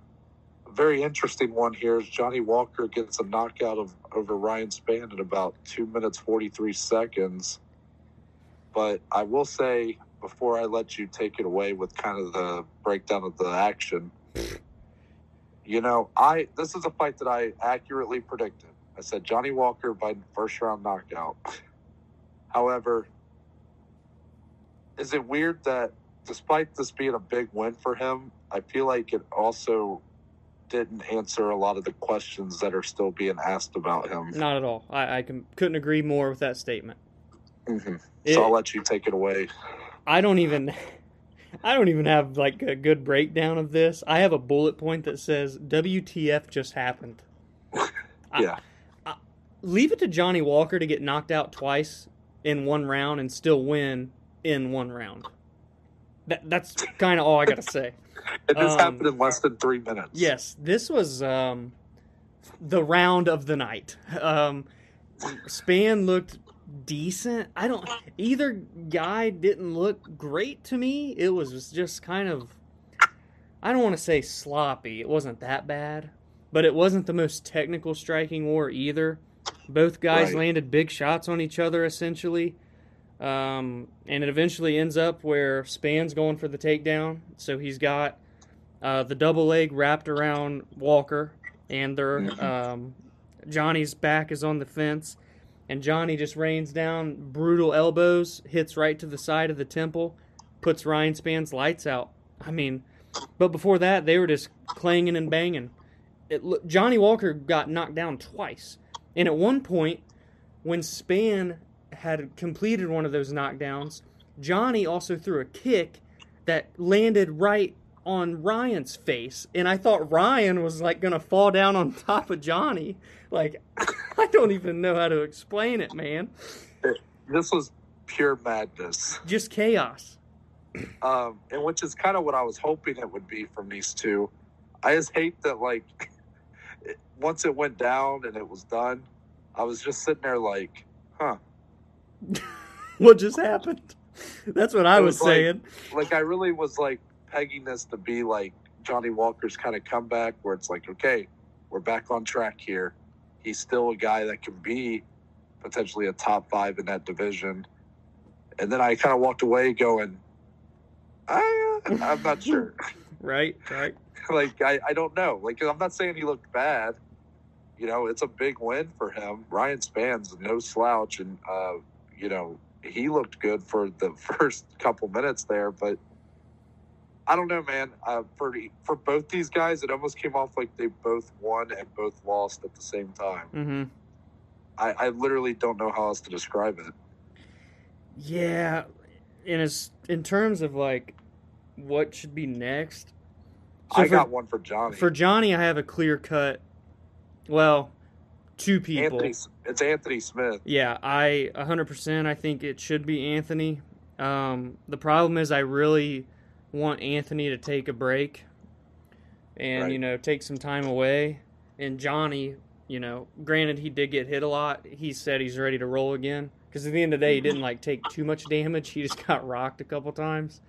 a very interesting one here is Johnny Walker gets a knockout of over Ryan Spann in about two minutes forty three seconds. But I will say before I let you take it away with kind of the breakdown of the action, you know, I this is a fight that I accurately predicted. I said Johnny Walker by first round knockout. However, is it weird that despite this being a big win for him, I feel like it also didn't answer a lot of the questions that are still being asked about him. Not at all. I, I can, couldn't agree more with that statement. Mhm. It- So I'll let you take it away. I don't even I don't even have like a good breakdown of this. I have a bullet point that says WTF just happened. I- Yeah. Leave it to Johnny Walker to get knocked out twice in one round and still win in one round. That that's kind of all I got to say. And this Um, happened in less than three minutes. Yes, this was um, the round of the night. Um, Spann looked decent. I don't. Either guy didn't look great to me. It was just kind of. I don't want to say sloppy. It wasn't that bad, but it wasn't the most technical striking war either. Both guys Right. landed big shots on each other essentially. Um, and it eventually ends up where Spann's going for the takedown. So he's got uh, the double leg wrapped around Walker, and Mhm. um, Johnny's back is on the fence, and Johnny just rains down brutal elbows, hits right to the side of the temple, puts Ryan Spann's lights out. I mean, but before that, they were just clanging and banging. It, Johnny Walker got knocked down twice, and at one point, when Spann had completed one of those knockdowns, Johnny also threw a kick that landed right on Ryan's face, and I thought Ryan was like gonna fall down on top of Johnny. Like, I don't even know how to explain it, man. This was pure madness. Just chaos. Um, and which is kind of what I was hoping it would be from these two. I just hate that, like, once it went down and it was done, I was just sitting there like, huh. what just happened? That's what I was, was like- saying. Like, I really was like pegging this to be like Johnny Walker's kind of comeback where it's like, okay, we're back on track here. He's still a guy that can be potentially a top five in that division. And then I kind of walked away going, I, I'm not sure. Right, right. like I, I don't know. Like I'm not saying he looked bad. You know, it's a big win for him. Ryan Spann's no slouch, and uh, you know he looked good for the first couple minutes there. But I don't know, man. Uh, for for both these guys, it almost came off like they both won and both lost at the same time. Mm-hmm. I, I literally don't know how else to describe it. Yeah, in as in terms of like what should be next. So I for, got one for Johnny. for Johnny, I have a clear cut. Well, two people. Anthony, it's Anthony Smith. Yeah, I 100%. I think it should be Anthony. Um, the problem is, I really want Anthony to take a break and, Right. you know, take some time away. And Johnny, you know, granted, he did get hit a lot. He said he's ready to roll again. Because at the end of the day, he didn't, like, take too much damage. He just got rocked a couple times.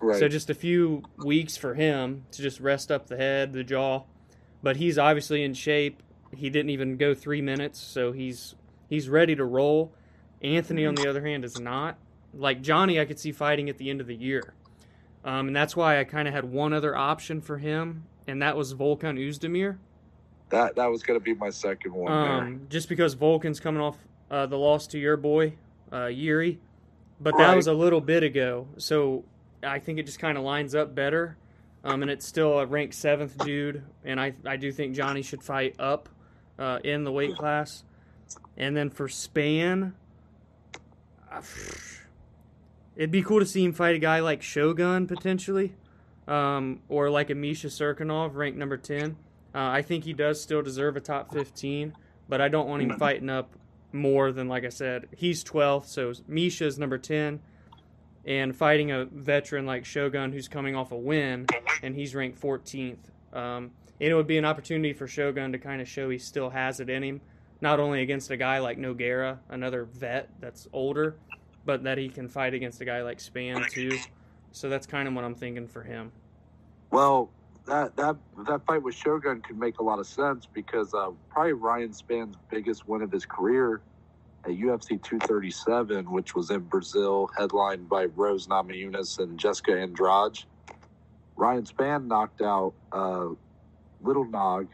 Right. So just a few weeks for him to just rest up the head, the jaw. But he's obviously in shape. He didn't even go three minutes, so he's he's ready to roll. Anthony, on the other hand, is not. Like Johnny, I could see fighting at the end of the year, um, and that's why I kind of had one other option for him, and that was Volkan Oezdemir. that that was going to be my second one. there. Um, just because Volkan's coming off uh, the loss to your boy, uh, Yuri, but that Right. was a little bit ago, so I think it just kind of lines up better. Um, and it's still a ranked seventh dude, and I I do think Johnny should fight up uh, in the weight class. And then for Spann, it'd be cool to see him fight a guy like Shogun potentially, um, or like a Misha Cirkunov, ranked number ten. Uh, I think he does still deserve a top 15, but I don't want him fighting up more than, like I said, he's 12th, so Misha's number 10, and fighting a veteran like Shogun who's coming off a win, and he's ranked 14th. Um, and it would be an opportunity for Shogun to kind of show he still has it in him, not only against a guy like Nogueira, another vet that's older, but that he can fight against a guy like Spann too. So that's kind of what I'm thinking for him. Well, that that that fight with Shogun could make a lot of sense because uh, probably Ryan Spann's biggest win of his career at UFC 237, which was in Brazil, headlined by Rose Namajunas and Jessica Andrade. Ryan Spann knocked out uh, Little Nog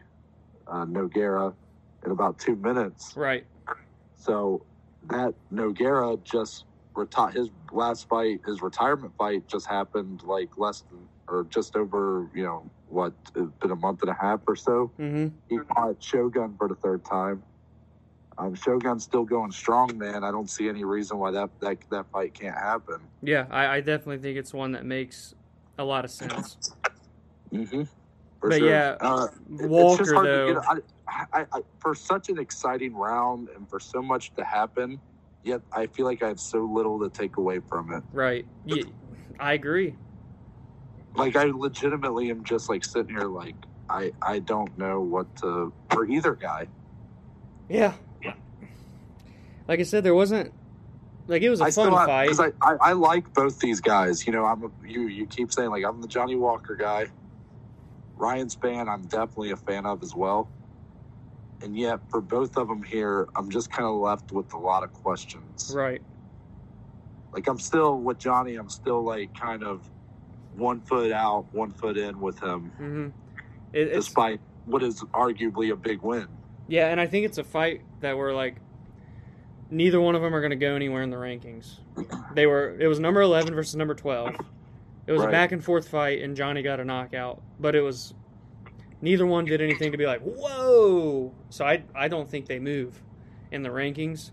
uh, Nogueira in about two minutes. Right. So that Nogueira just retired his last fight, his retirement fight just happened like less than or just over, you know, what, it's been a month and a half or so. Mm-hmm. He fought Shogun for the third time. Um, Shogun's still going strong, man. I don't see any reason why that that, that fight can't happen. Yeah, I, I definitely think it's one that makes a lot of sense. Mm-hmm. But yeah, uh, Walker, it's just hard though- to get. I, I, I, for such an exciting round and for so much to happen, yet I feel like I have so little to take away from it. Right. Yeah, I agree. like I legitimately am just like sitting here like I I don't know what to for either guy. Yeah. Like I said, there wasn't like it was a I fun still fight. because I, I I like both these guys. You know, I'm a, you you keep saying like I'm the Johnny Walker guy. Ryan Spann, I'm definitely a fan of as well. And yet, for both of them here, I'm just kind of left with a lot of questions. right. Like I'm still with Johnny. I'm still like kind of one foot out, one foot in with him, Mm-hmm. It, it's despite what is arguably a big win. yeah, and I think it's a fight that we're like neither one of them are going to go anywhere in the rankings. They were it was number 11 versus number 12. It was a back and forth fight and Johnny got a knockout, but it was neither one did anything to be like, "Whoa." So I I don't think they move in the rankings.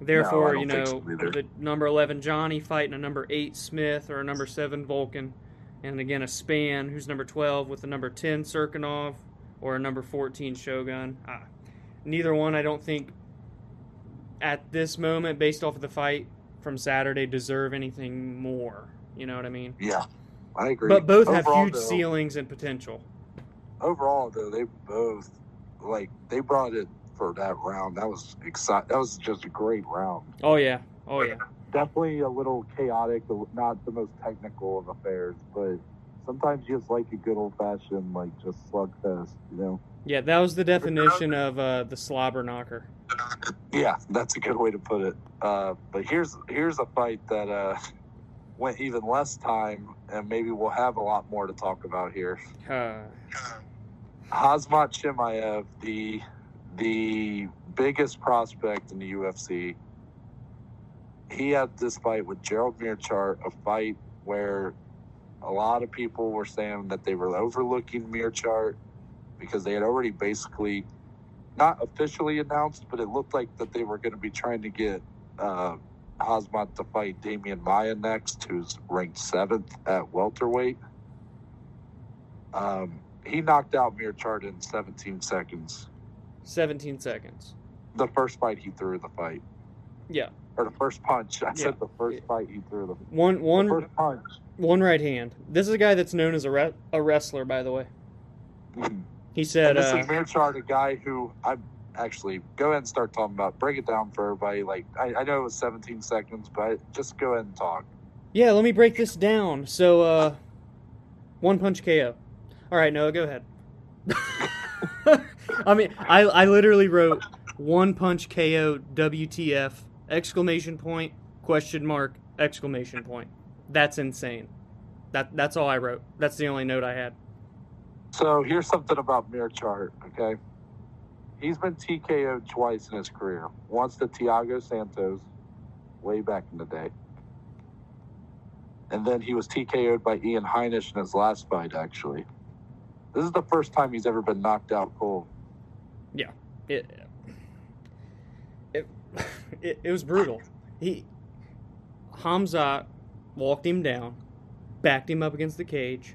Therefore, don't you know, so the number 11 Johnny fighting a number 8 Smith or a number 7 Volkan and again a Spann who's number 12 with a number 10 Cirkunov or a number 14 Shogun. Ah, neither one, I don't think, at this moment, based off of the fight from Saturday, deserve anything more. You know what I mean? Yeah, I agree. But both have huge though- ceilings and potential. Overall, though, they both like they brought it for that round. That was exciting. That was just a great round. Oh yeah, oh yeah. Definitely a little chaotic, not the most technical of affairs, but sometimes you just like a good old fashioned like just slugfest, you know? Yeah, that was the definition of uh, the slobber knocker. Yeah, that's a good way to put it. Uh, but here's here's a fight that uh, went even less time, and maybe we'll have a lot more to talk about here. Khamzat Chimaev, the the biggest prospect in the UFC, he had this fight with Gerald Meerschaert, a fight where a lot of people were saying that they were overlooking Meerschaert because they had already basically not officially announced, but it looked like that they were going to be trying to get uh, Khamzat to fight Demian Maia next, who's ranked seventh at welterweight. Um, he knocked out Meerschaert in 17 seconds. 17 seconds. The first fight he threw the fight, Yeah, or the first punch. I Yeah. said the first fight he threw the, one the one first punch. one right hand. This is a guy that's known as a re- a wrestler, by the way. Mhm. He said, And this uh, is Meerschaert, a guy who I'm actually go ahead and start talking about. Break it down for everybody. Like I, I know it was 17 seconds, but just go ahead and talk. "Yeah, let me break this down." So, uh, one punch KO. All right, Noah, go ahead. I mean, I I literally wrote one punch KO WTF exclamation point question mark exclamation point. That's insane. That that's all I wrote. That's the only note I had. So here's something about Meerschaert. Okay, he's been TKO'd twice in his career. Once to Thiago Santos, way back in the day, and then he was TKO'd by Ian Heinisch in his last fight. Actually, this is the first time he's ever been knocked out cold. it it it, it was brutal. He Khamzat walked him down, backed him up against the cage,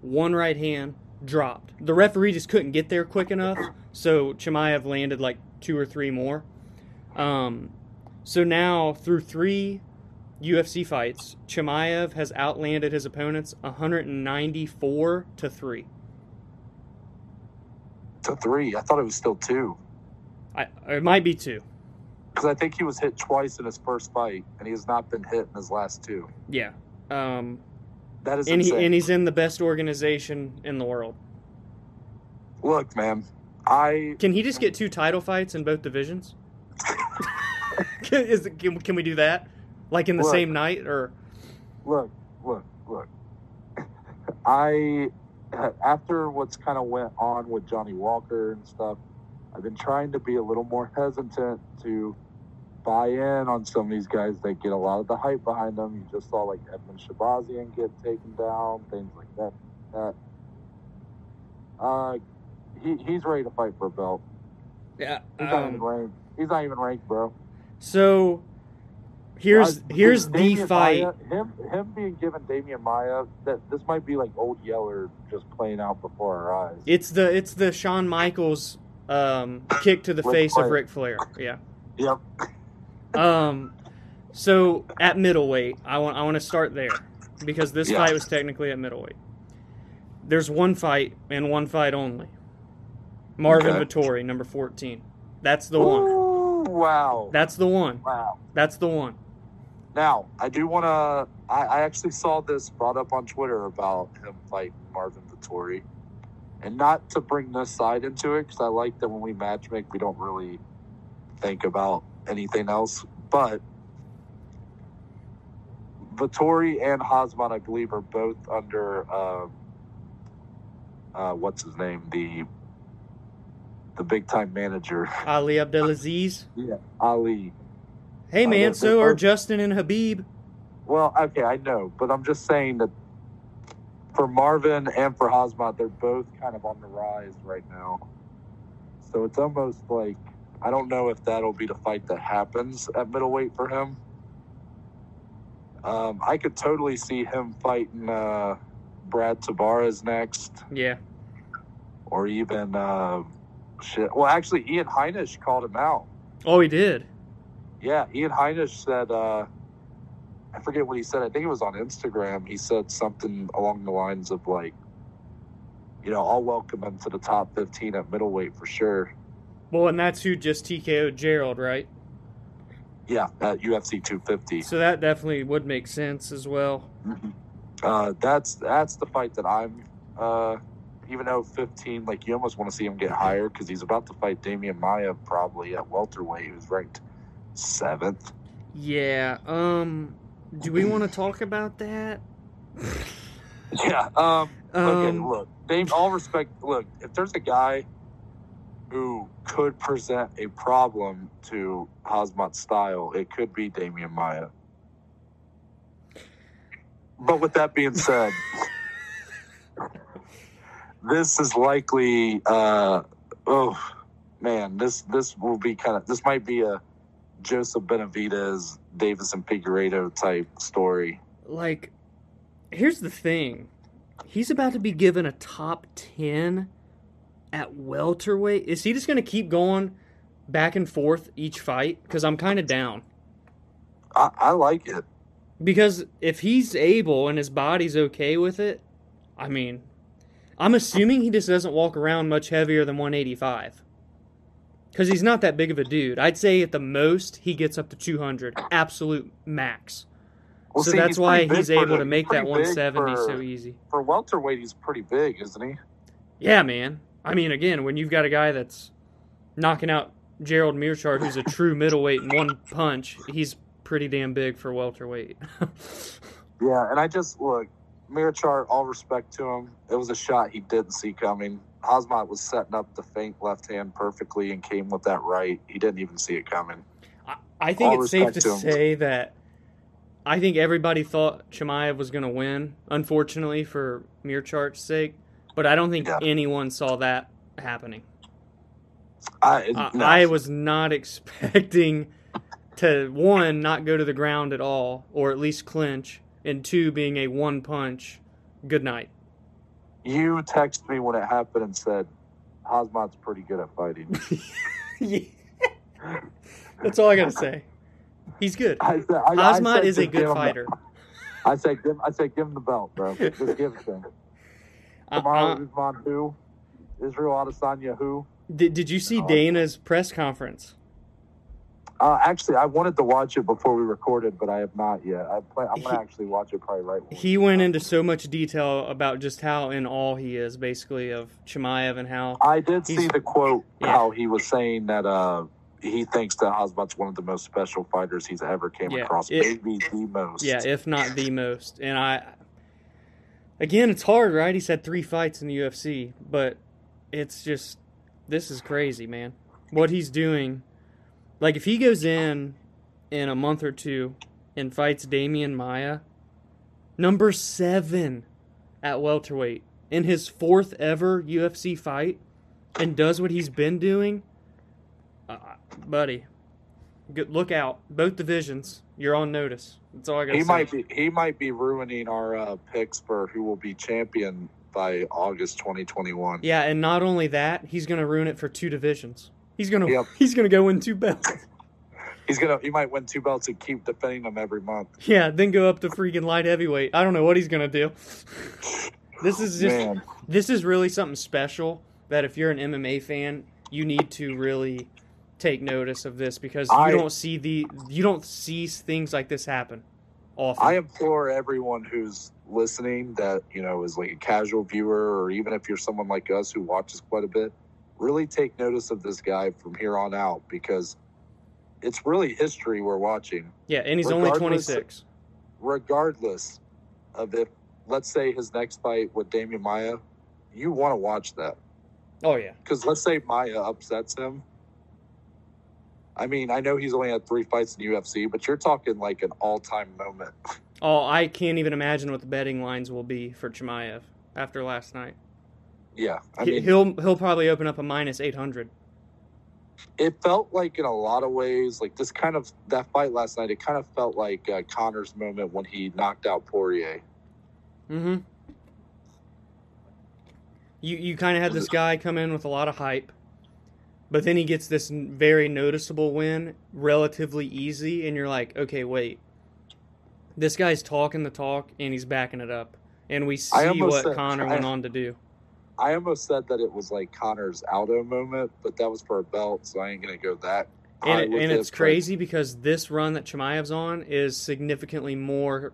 one right hand dropped. The referee just couldn't get there quick enough, so Chimaev landed like two or three more. Um, so now through three UFC fights, Chimaev has outlanded his opponents 194 to three. To three, I thought it was still two I, it might be two. because I think he was hit twice in his first fight, and he has not been hit in his last two. Yeah. Um, That is and he and he's in the best organization in the world. Look, man, I Can he just get two title fights in both divisions? can, is, it- can, can we do that? Like in the Look. same night or look, look, look. I after what's kind of went on with Johnny Walker and stuff, I've been trying to be a little more hesitant to buy in on some of these guys that get a lot of the hype behind them. You just saw like Edmen Shahbazyan get taken down, things like that. That uh, he he's ready to fight for a belt. yeah? He's not even Um, ranked. He's not even ranked, bro. so here's here's the Demian fight. Maia, him him being given Demian Maia, that this might be like old Yeller just playing out before our eyes. It's the it's the Shawn Michaels um, kick to the Ric face of Flair. Ric Flair. Yeah. Yep. Um, so at middleweight, I want I want to start there because this Yeah. fight was technically at middleweight. There's one fight and one fight only. Marvin Okay. Vettori, number fourteen. That's the one. Wow. That's the one. wow. That's the one. Now, I do want to. I, I actually saw this brought up on Twitter about him fighting Marvin Vettori. And not to bring this side into it, because I like that when we matchmake, we don't really think about anything else. But Vettori and Khamzat, I believe, are both under. Uh, uh, what's his name? The the big time manager, Ali Abdelaziz. yeah, Ali. Hey man, so are Justin and Khabib. Well, okay, I know, but I'm just saying that for Marvin and for Khamzat, they're both kind of on the rise right now. So it's almost like I don't know if that'll be the fight that happens at middleweight for him. Um, I could totally see him fighting uh, Brad Tavares next, Yeah. or even uh, shit. Well, actually, Ian Heinisch called him out. Oh, he did. Yeah, Ian Heinisch said, uh, I forget what he said. I think it was on Instagram. He said something along the lines of like, you know, I'll welcome him to the top 15 at middleweight for sure. Well, and that's who just TKO'd Gerald, right? Yeah, at UFC 250. So that definitely would make sense as well. Uh, that's that's the fight that I'm. Uh, even though 15, like you almost want to see him get higher because he's about to fight Demian Maia probably at welterweight, who's ranked seventh. Yeah. Um. Do we want to talk about that? Yeah. Um. okay. Um, Look, Dame. All respect. Look, if there's a guy who could present a problem to Khamzat's style, it could be Demian Maia. But with that being said, this is likely. Uh, oh man, this this will be kind of. This might be a Joseph Benavidez, Deiveson Figueiredo type story. like, here's the thing. He's about to be given a top 10 at welterweight. Is he just going to keep going back and forth each fight? Because I'm kind of down. I, I like it. Because if he's able and his body's okay with it, I mean, I'm assuming he just doesn't walk around much heavier than 185. Because he's not that big of a dude. I'd say at the most he gets up to 200, absolute max. Well, so see, that's he's why he's able the- to make that pretty big 170 for- so easy. For welterweight, he's pretty big, isn't he? Yeah, man. I mean, again, when you've got a guy that's knocking out Gerald Meerschaert, who's a true middleweight in one punch, he's pretty damn big for welterweight. Yeah, and I just look, Meerschaert, all respect to him. It was a shot he didn't see coming. Khamzat was setting up the faint left hand perfectly and came with that right. He didn't even see it coming. I, I think All it's safe to to say that I think everybody thought Chimaev was going to win, unfortunately, for Meerschaert's sake. But I don't think Yeah. anyone saw that happening. I, no. I was not expecting to one not go to the ground at all, or at least clinch, and two being a one punch. Good night. You texted me when it happened and said, Khamzat's pretty good at fighting. Yeah. That's all I gotta say. He's good. I I, I Khamzat said is a good the- fighter. I said, give, I said, give him the belt, bro. Just give it to him. Uh, Tomorrow, uh, Usman who? Israel Adesanya who? did, did you see Oh. Dana's press conference? Uh, actually, I wanted to watch it before we recorded, but I have not yet. I plan, I'm gonna actually watch it probably right. He went done. into so much detail about just how in awe he is, basically, of Chimaev and how. I did see the quote Yeah. how he was saying that uh, he thinks that Khamzat's one of the most special fighters he's ever came Yeah, across, maybe the most. Yeah, if not the most. And I, again, it's hard, right? He's had three fights in the UFC, but it's just this is crazy, man. What he's doing, like if he goes in in a month or two and fights Demian Maia, number seven at welterweight in his fourth ever UFC fight, and does what he's been doing, uh, buddy. Good, look out! Both divisions, you're on notice. That's all I got to he say. might be he might be ruining our uh, picks for who will be champion by August 2021. Yeah, and not only that, he's gonna ruin it for two divisions. He's gonna Yep. he's gonna go win two belts. He's gonna he might win two belts and keep defending them every month. Yeah, then go up to freaking light heavyweight. I don't know what he's gonna do. This is just Man, this is really something special that if you're an MMA fan, you need to really take notice of this because you don't see the you don't see things like this happen often. I implore everyone who's listening that you know is like a casual viewer, or even if you're someone like us who watches quite a bit, really take notice of this guy from here on out because it's really history we're watching. yeah, and he's only 26. regardless of if, let's say, his next fight with Demian Maia, you want to watch that. Oh yeah. Because let's say Maia upsets him. I mean, I know he's only had three fights in UFC, but you're talking like an all time moment. Oh, I can't even imagine what the betting lines will be for Chimaev after last night. Yeah. I mean, he'll he'll probably open up a minus 800. it felt like in a lot of ways, like this kind of, that fight last night, it kind of felt like uh, Conor's moment when he knocked out Poirier. Mm-hmm. You you kind of had this guy come in with a lot of hype, but then he gets this very noticeable win, relatively easy, and you're like, okay, wait, this guy's talking the talk and he's backing it up, and we see what said- Conor I- went on to do. I almost said that it was like Conor's Aldo moment, but that was for a belt, so I ain't gonna go that. And, it, and it, it's crazy because this run that Chimaev's on is significantly more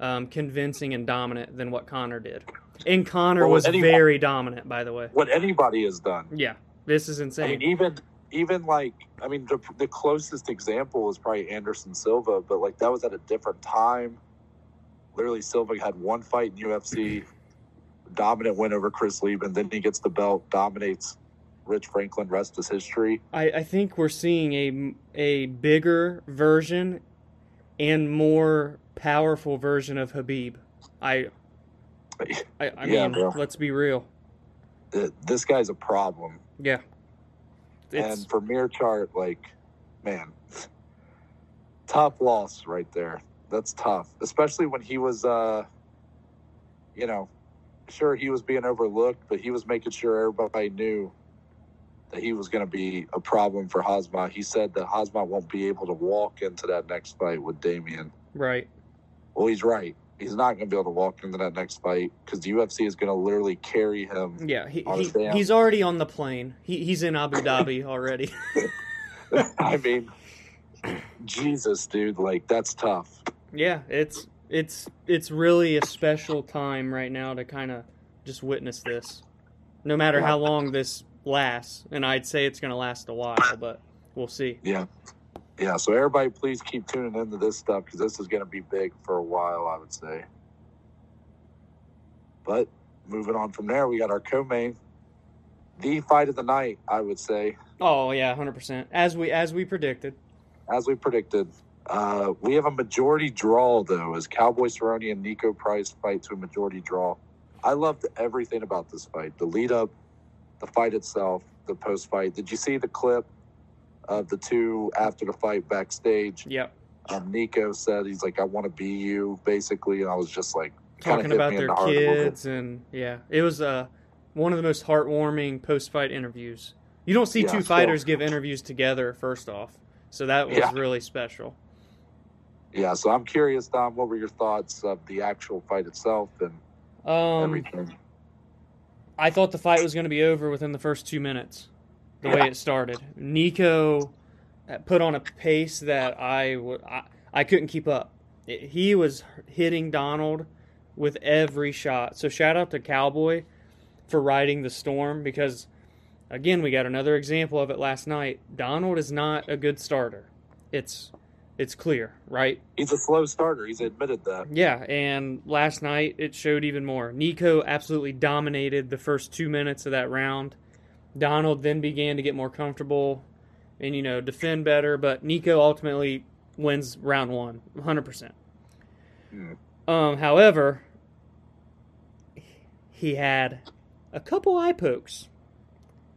um, convincing and dominant than what Conor did. And Conor Well, was any- very dominant, by the way. What anybody has done. Yeah, this is insane. I mean, even even like I mean, the, the closest example is probably Anderson Silva, but like that was at a different time. Literally, Silva had one fight in UFC, dominant win over Chris Leben. Then he gets the belt, dominates Rich Franklin. Rest is history. I, I think we're seeing a, a bigger version and more powerful version of Khabib. I I, I Yeah, mean, bro. let's be real. This guy's a problem. Yeah. It's, and for Meerschaert, like, man, tough loss right there. That's tough, especially when he was, uh, you know, sure he was being overlooked, but he was making sure everybody knew that he was going to be a problem for Khamzat. He said that Khamzat won't be able to walk into that next fight with Demian. right. Well, he's right. He's not going to be able to walk into that next fight because the UFC is going to literally carry him. Yeah, he, he he's already on the plane. He, he's in Abu Dhabi already. I mean, Jesus, dude, like that's tough. yeah, it's it's it's really a special time right now to kind of just witness this. No matter how long this lasts, and I'd say it's going to last a while, but we'll see. Yeah. Yeah. So everybody, please keep tuning into this stuff because this is going to be big for a while, I would say. But moving on from there, we got our co-main, the fight of the night, I would say, Oh yeah, hundred percent. As we as we predicted. as we predicted. Uh, we have a majority draw though, as Cowboy Cerrone and Niko Price fight to a majority draw. I loved everything about this fight: the lead up, the fight itself, the post fight. Did you see the clip of the two after the fight backstage? Yep. um, Niko said he's like, I want to be you, basically, and I was just like, Talking about their the heart a little bit. kids and yeah, it was uh one of the most heartwarming post fight interviews. You don't see Yeah, two fighters give interviews together first off, so that was Yeah. really special. Yeah, so I'm curious, Dom, what were your thoughts of the actual fight itself and Um, everything? I thought the fight was going to be over within the first two minutes, the way it started. Niko uh, put on a pace that I w- I, I couldn't keep up. It- he was hitting Donald with every shot. So shout out to Cowboy for riding the storm because, again, we got another example of it last night. Donald is not a good starter. It's it's clear, right? He's a slow starter. He's admitted that. Yeah, and last night it showed even more. Niko absolutely dominated the first two minutes of that round. Donald then began to get more comfortable and, you know, defend better, but Niko ultimately wins round one, 100%. Hmm. Um, however, he had a couple eye pokes.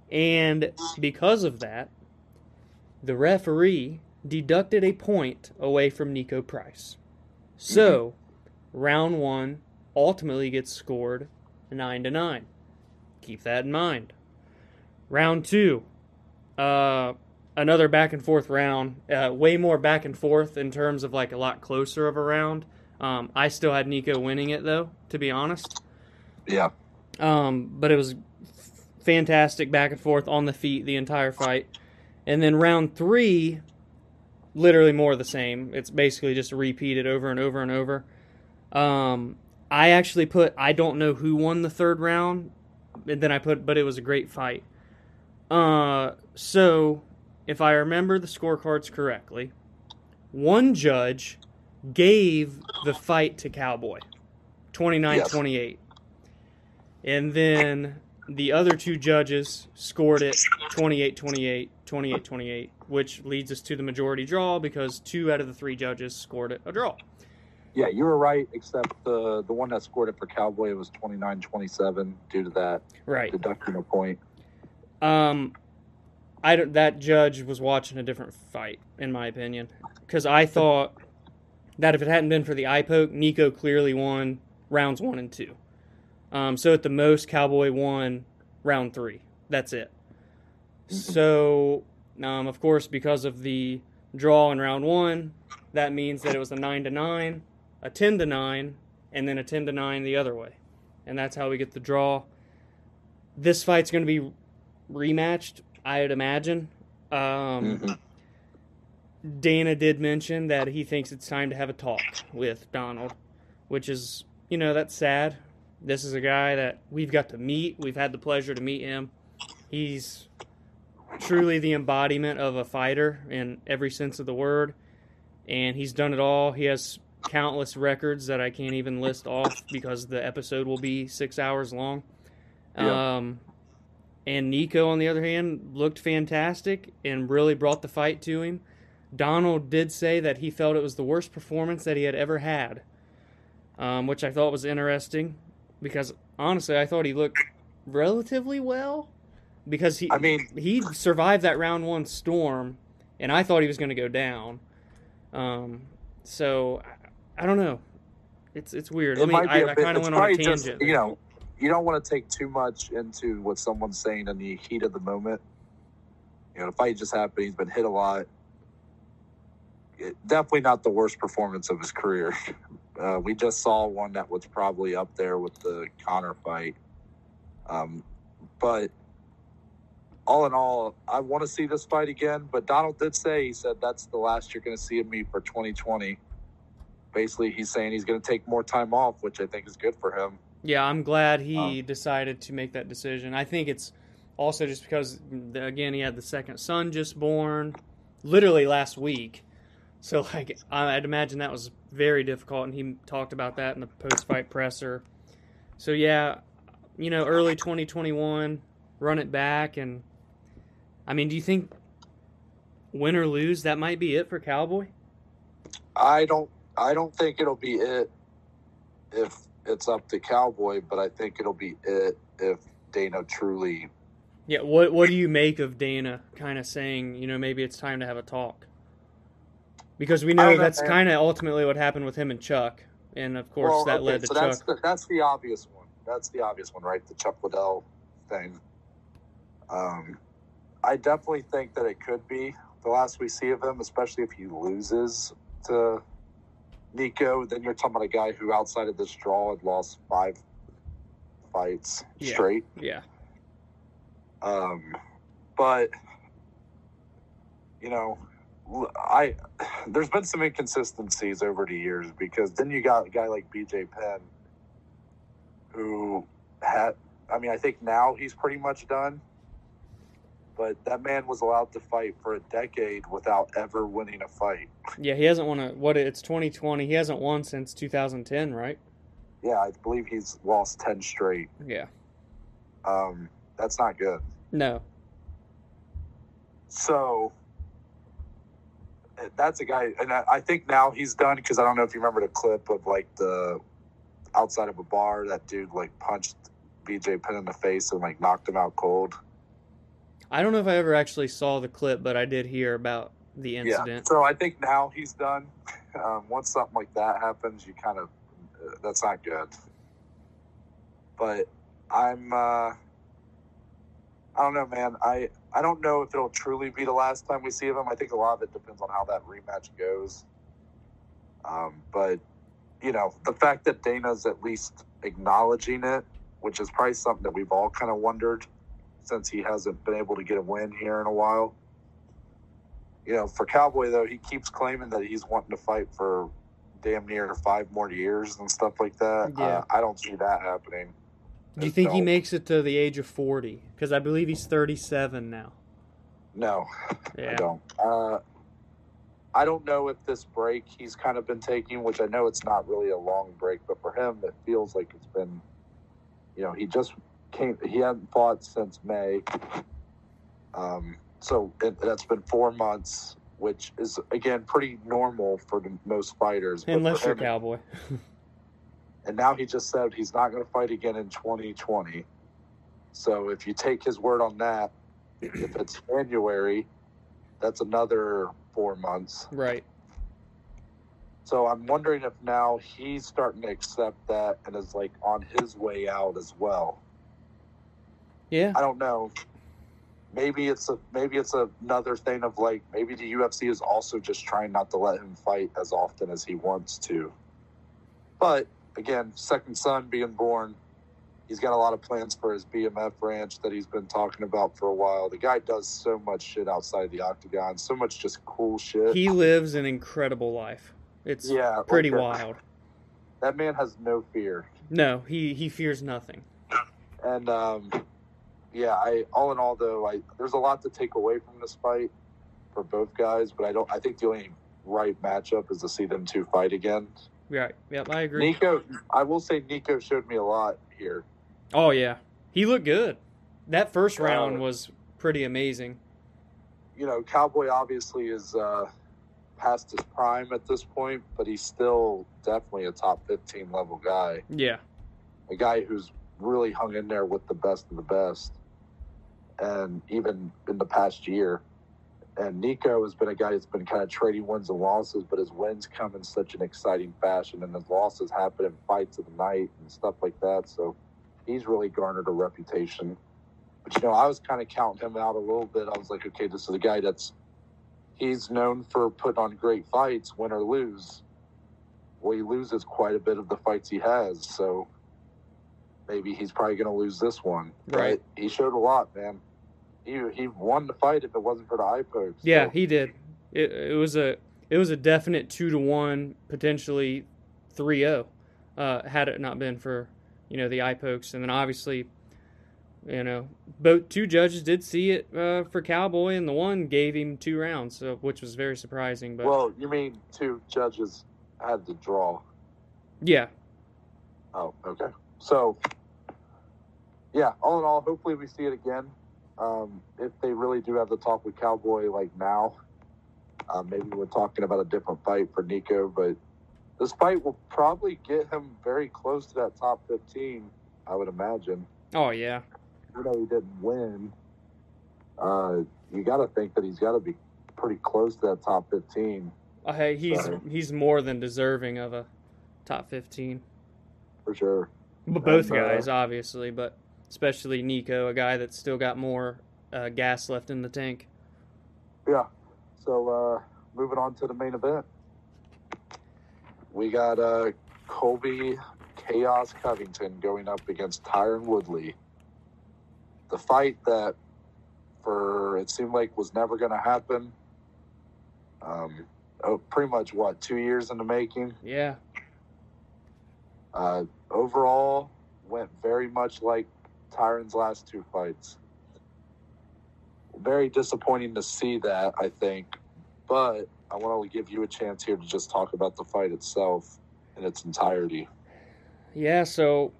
And because of that, the referee deducted a point away from Niko Price. So, round one ultimately gets scored nine to nine. Keep that in mind. Round two, uh, another back and forth round. Uh, way more back and forth in terms of like a lot closer of a round. Um, I still had Niko winning it though, to be honest. Yeah. Um, but it was fantastic back and forth on the feet the entire fight. And then round three, literally more of the same. It's basically just repeated over and over and over. Um, I actually put I don't know who won the third round, and then I put but it was a great fight. Uh, so if I remember the scorecards correctly, one judge gave the fight to Cowboy, 29-28. And then the other two judges scored it 28-28, 28-28, which leads us to the majority draw because two out of the three judges scored it a draw. Yeah, you were right, except the the one that scored it for Cowboy was 29-27 due to that Right. deducting a point. Um, I don't, that judge was watching a different fight, in my opinion, because I thought that if it hadn't been for the eye poke, Niko clearly won rounds one and two. Um, so at the most, Cowboy won round three. That's it. So, um, of course, because of the draw in round one, that means that it was a nine to nine, a ten to nine, and then a ten to nine the other way, and that's how we get the draw. This fight's going to be rematched, I'd imagine. Um, Mhm. Dana did mention that he thinks it's time to have a talk with Donald, which is, you know, that's sad. This is a guy that we've got to meet. We've had the pleasure to meet him. He's truly the embodiment of a fighter in every sense of the word, and he's done it all. He has countless records that I can't even list off because the episode will be six hours long. Yeah. Um, and Niko, on the other hand, looked fantastic and really brought the fight to him. Donald did say that he felt it was the worst performance that he had ever had, um, which I thought was interesting because honestly, I thought he looked relatively well because he I mean, he survived that round one storm, and I thought he was going to go down. Um, so I, I don't know. It's it's weird. it Let me. might be I, a I bit- kind of went on a tangent. just, you know, you don't want to take too much into what someone's saying in the heat of the moment. You know, the fight just happened. He's been hit a lot. It, definitely not the worst performance of his career. Uh, we just saw one that was probably up there with the Conor fight. Um, but all in all, I want to see this fight again. But Donald did say he said that's the last you're going to see of me for 2020. Basically, he's saying he's going to take more time off, which I think is good for him. Yeah, I'm glad he Um, decided to make that decision. I think it's also just because, again, he had the second son just born, literally last week. So, like, I'd imagine that was very difficult, and he talked about that in the post-fight presser. So, yeah, you know, early 2021, run it back, and I mean, do you think win or lose that might be it for Cowboy? I don't. I don't think it'll be it if it's up to Cowboy, but I think it'll be it if Dana truly. Yeah, what what do you make of Dana kind of saying, you know, maybe it's time to have a talk? Because we know that's kind of ultimately what happened with him and Chuck, and of course Well, that okay, led to so Chuck. that's the, that's the obvious one. That's the obvious one, right? The Chuck Liddell thing. Um, I definitely think that it could be the last we see of him, especially if he loses to Niko. Then you're talking about a guy who, outside of this draw, had lost five fights Yeah. straight. Yeah, Um, but you know, I there's been some inconsistencies over the years because then you got a guy like BJ Penn who had. I mean, I think now he's pretty much done. But that man was allowed to fight for a decade without ever winning a fight. yeah, he hasn't won a what? It's 2020. He hasn't won since 2010, right? Yeah, I believe he's lost ten straight. Yeah. Um, that's not good. No. So that's a guy, and I, I think now he's done because I don't know if you remember the clip of like the outside of a bar that dude like punched BJ Penn in the face and like knocked him out cold. I don't know if I ever actually saw the clip, but I did hear about the incident. Yeah. So I think now he's done. Um, once something like that happens, you kind of uh, that's not good. But I'm. uh I don't know, man. I I don't know if it'll truly be the last time we see of him. I think a lot of it depends on how that rematch goes. Um, but you know, the fact that Dana's at least acknowledging it, which is probably something that we've all kind of wondered since he hasn't been able to get a win here in a while. You know, for Cowboy though, he keeps claiming that he's wanting to fight for damn near five more years and stuff like that. Yeah. Uh, I don't see that happening. Do you think he makes it to the age of 40? Because I believe he's 37 now. No, I don't. Uh, I don't know if this break he's kind of been taking, which I know it's not really a long break, but for him, it feels like it's been, you know, he just came, he hadn't fought since May. Um, so it, that's been four months, which is, again, pretty normal for the, most fighters. Unless you're him, Cowboy. and now he just said he's not going to fight again in 2020. So if you take his word on that, if it's January, that's another four months. right. So I'm wondering if now he's starting to accept that and is like on his way out as well. Yeah. I don't know. Maybe it's a maybe it's another thing of like maybe the UFC is also just trying not to let him fight as often as he wants to. But again, second son being born, he's got a lot of plans for his BMF ranch that he's been talking about for a while. The guy does so much shit outside the octagon, so much just cool shit. He lives an incredible life. It's yeah, pretty wild. That man has no fear. No, he he fears nothing. And um, yeah, I all in all though, I there's a lot to take away from this fight for both guys, but I don't. I think the only right matchup is to see them two fight again. Right. Yep, I agree. Niko, I will say Niko showed me a lot here. Oh yeah, he looked good. That first round was pretty amazing. You know, Cowboy obviously is uh, past his prime at this point, but he's still definitely a top 15 level guy. Yeah. A guy who's really hung in there with the best of the best. And even in the past year. And Niko has been a guy that's been kind of trading wins and losses, but his wins come in such an exciting fashion, and his losses happen in fights of the night and stuff like that. So he's really garnered a reputation. But you know, I was kind of counting him out a little bit. I was like, okay, this is a guy that's he's known for putting on great fights, win or lose. Well, he loses quite a bit of the fights he has, so maybe he's probably going to lose this one. Right. But he showed a lot, man. He he won the fight if it wasn't for the eye pokes. Yeah, he did. It, it was a it was a definite two to one, potentially 3-0, uh, had it not been for you know the eye pokes, and then obviously, you know, both two judges did see it uh, for Cowboy, and the one gave him two rounds, so which was very surprising. But well, you mean two judges had to draw? yeah, Oh, okay. So, yeah, all in all, hopefully we see it again. Um, if they really do have the talk with Cowboy like now, uh, maybe we're talking about a different fight for Niko, but this fight will probably get him very close to that top 15, I would imagine. oh yeah, Even though he didn't win, uh, you got to think that he's got to be pretty close to that top 15 uh, hey, he's Sorry. he's more than deserving of a top 15. for sure. But both And, uh, guys, obviously, but especially Niko, a guy that's still got more uh, gas left in the tank. Yeah. So uh, moving on to the main event, we got uh, Colby Chaos Covington going up against Tyron Woodley. The fight that, for it seemed like was never going to happen. Um, oh, pretty much what two years in the making. Yeah, Uh, overall, went very much like Tyron's last two fights. Very disappointing to see that, I think. But I want to give you a chance here to just talk about the fight itself in its entirety. yeah. So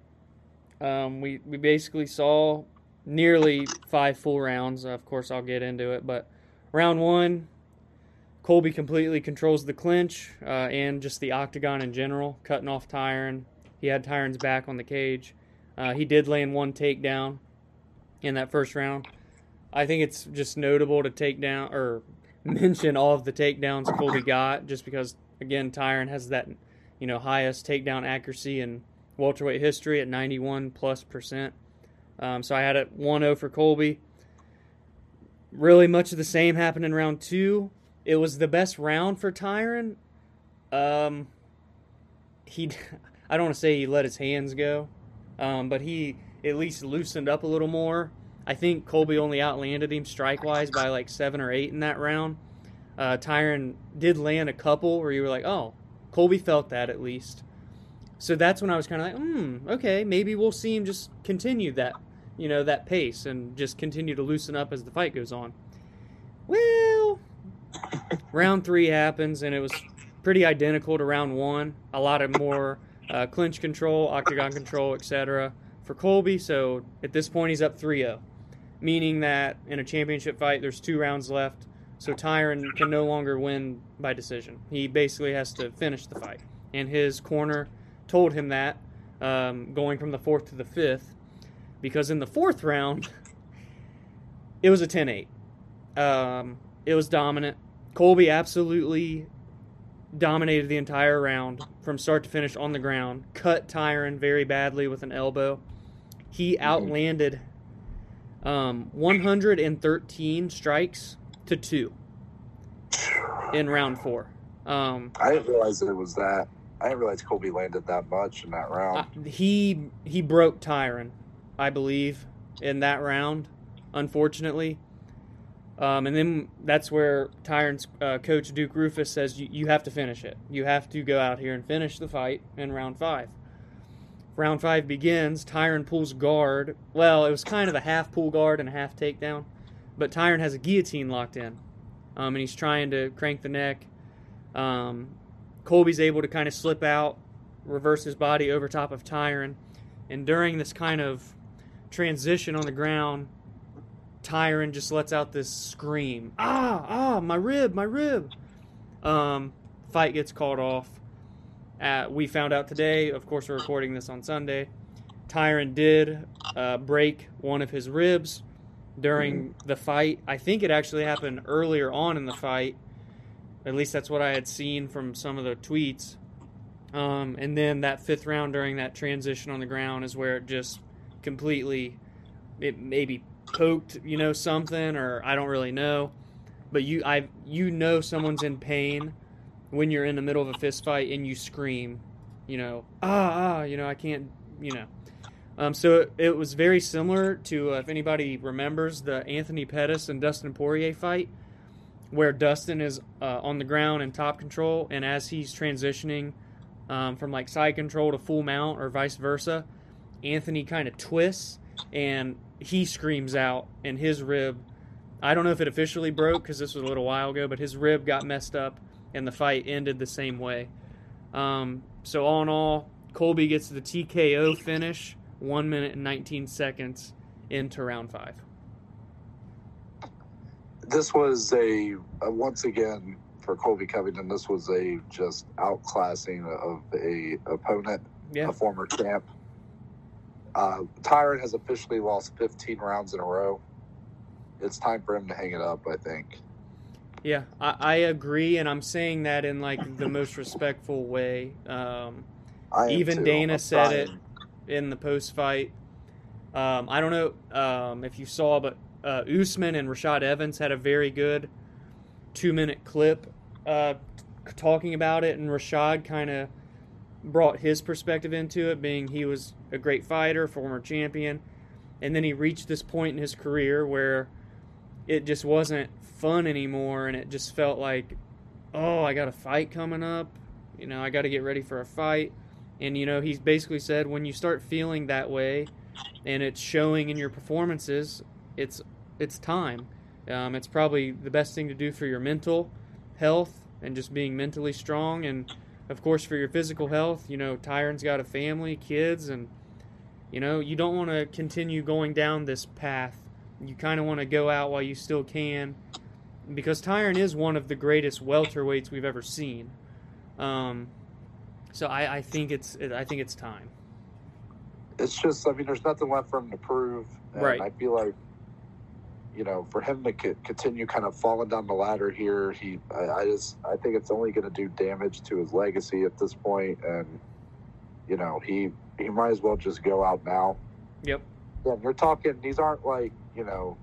um, we we basically saw nearly five full rounds. Of course, I'll get into it, but round one, Colby completely controls the clinch uh, and just the octagon in general, cutting off Tyron. He had Tyron's back on the cage. Uh, he did land one takedown in that first round. I think it's just notable to take down or mention all of the takedowns Colby got, just because again Tyron has that you know highest takedown accuracy in welterweight history at 91 plus percent. Um, so I had it 1-0 for Colby. Really much of the same happened in round two. It was the best round for Tyron. Um, he, I don't want to say he let his hands go, um, but he at least loosened up a little more. I think Colby only outlanded him strike wise by like seven or eight in that round. Uh, Tyron did land a couple where you were like, oh, Colby felt that at least. So that's when I was kind of like, hmm, okay, maybe we'll see him just continue that, you know, that pace and just continue to loosen up as the fight goes on. Well, round three happens and it was pretty identical to round one. A lot of more uh, clinch control, octagon control, etc. for Colby. So at this point, he's up 3 0, meaning that in a championship fight, there's two rounds left. So Tyron can no longer win by decision. He basically has to finish the fight. And his corner told him that um, going from the fourth to the fifth, because in the fourth round, it was a 10 8. Um, it was dominant. Colby absolutely dominated the entire round from start to finish on the ground. Cut Tyron very badly with an elbow. He outlanded Um, 113 strikes to two in round four. Um, I didn't realize it was that. I didn't realize Colby landed that much in that round. He he broke Tyron, I believe, in that round. Unfortunately, um, and then that's where Tyron's uh, coach Duke Roufus says you, have to finish it. You have to go out here and finish the fight in round five. Round five begins. Tyron pulls guard. Well, it was kind of a half pull guard and a half takedown, but Tyron has a guillotine locked in, um, and he's trying to crank the neck. Um, Colby's able to kind of slip out, reverse his body over top of Tyron, and during this kind of transition on the ground, Tyron just lets out this scream. Ah, ah, my rib, my rib. Um, fight gets called off. Uh, we found out today, of course, we're recording this on Sunday. Tyron did uh, break one of his ribs during the fight. I think it actually happened earlier on in the fight. At least that's what I had seen from some of the tweets. Um, and then that fifth round during that transition on the ground is where it just completely, it maybe poked, you know, something, or I don't really know. But you, I, you know, someone's in pain when you're in the middle of a fist fight and you scream, you know, ah, ah, you know, I can't, you know. Um, so it, it, was very similar to, uh, if anybody remembers, the Anthony Pettis and Dustin Poirier fight, where Dustin is uh, on the ground in top control, and as he's transitioning um, from like side control to full mount or vice versa, Anthony kind of twists and he screams out, and his rib. I don't know if it officially broke because this was a little while ago, but his rib got messed up, and the fight ended the same way. Um, so all in all, Colby gets the TKO finish, one minute and 19 seconds into round five. This was a, a once again for Colby Covington. This was a just outclassing of a opponent, yeah. a former champ. Uh, Tyron has officially lost 15 rounds in a row. It's time for him to hang it up, I think. Yeah, I, I agree, and I'm saying that in like the most respectful way. Um, even too. Dana said it in the post fight. Um, I don't know um, if you saw, but uh, Usman and Rashad Evans had a very good two minute clip uh, talking about it, and Rashad kind of brought his perspective into it, being he was a great fighter, former champion, and then he reached this point in his career where it just wasn't fun anymore, and it just felt like, oh, I got a fight coming up, you know, I got to get ready for a fight, and you know, he's basically said when you start feeling that way, and it's showing in your performances, it's it's time. Um, it's probably the best thing to do for your mental health and just being mentally strong. And of course, for your physical health, you know, Tyron's got a family, kids, and, you know, you don't want to continue going down this path. You kind of want to go out while you still can because Tyron is one of the greatest welterweights we've ever seen. Um, so I, I think it's I think it's time. It's just I mean, there's nothing left for him to prove. right. I feel like you know, for him to continue kind of falling down the ladder here, he, I, I just, I think it's only going to do damage to his legacy at this point, and you know, he he might as well just go out now. Yep. Yeah, you're talking. These aren't like you know,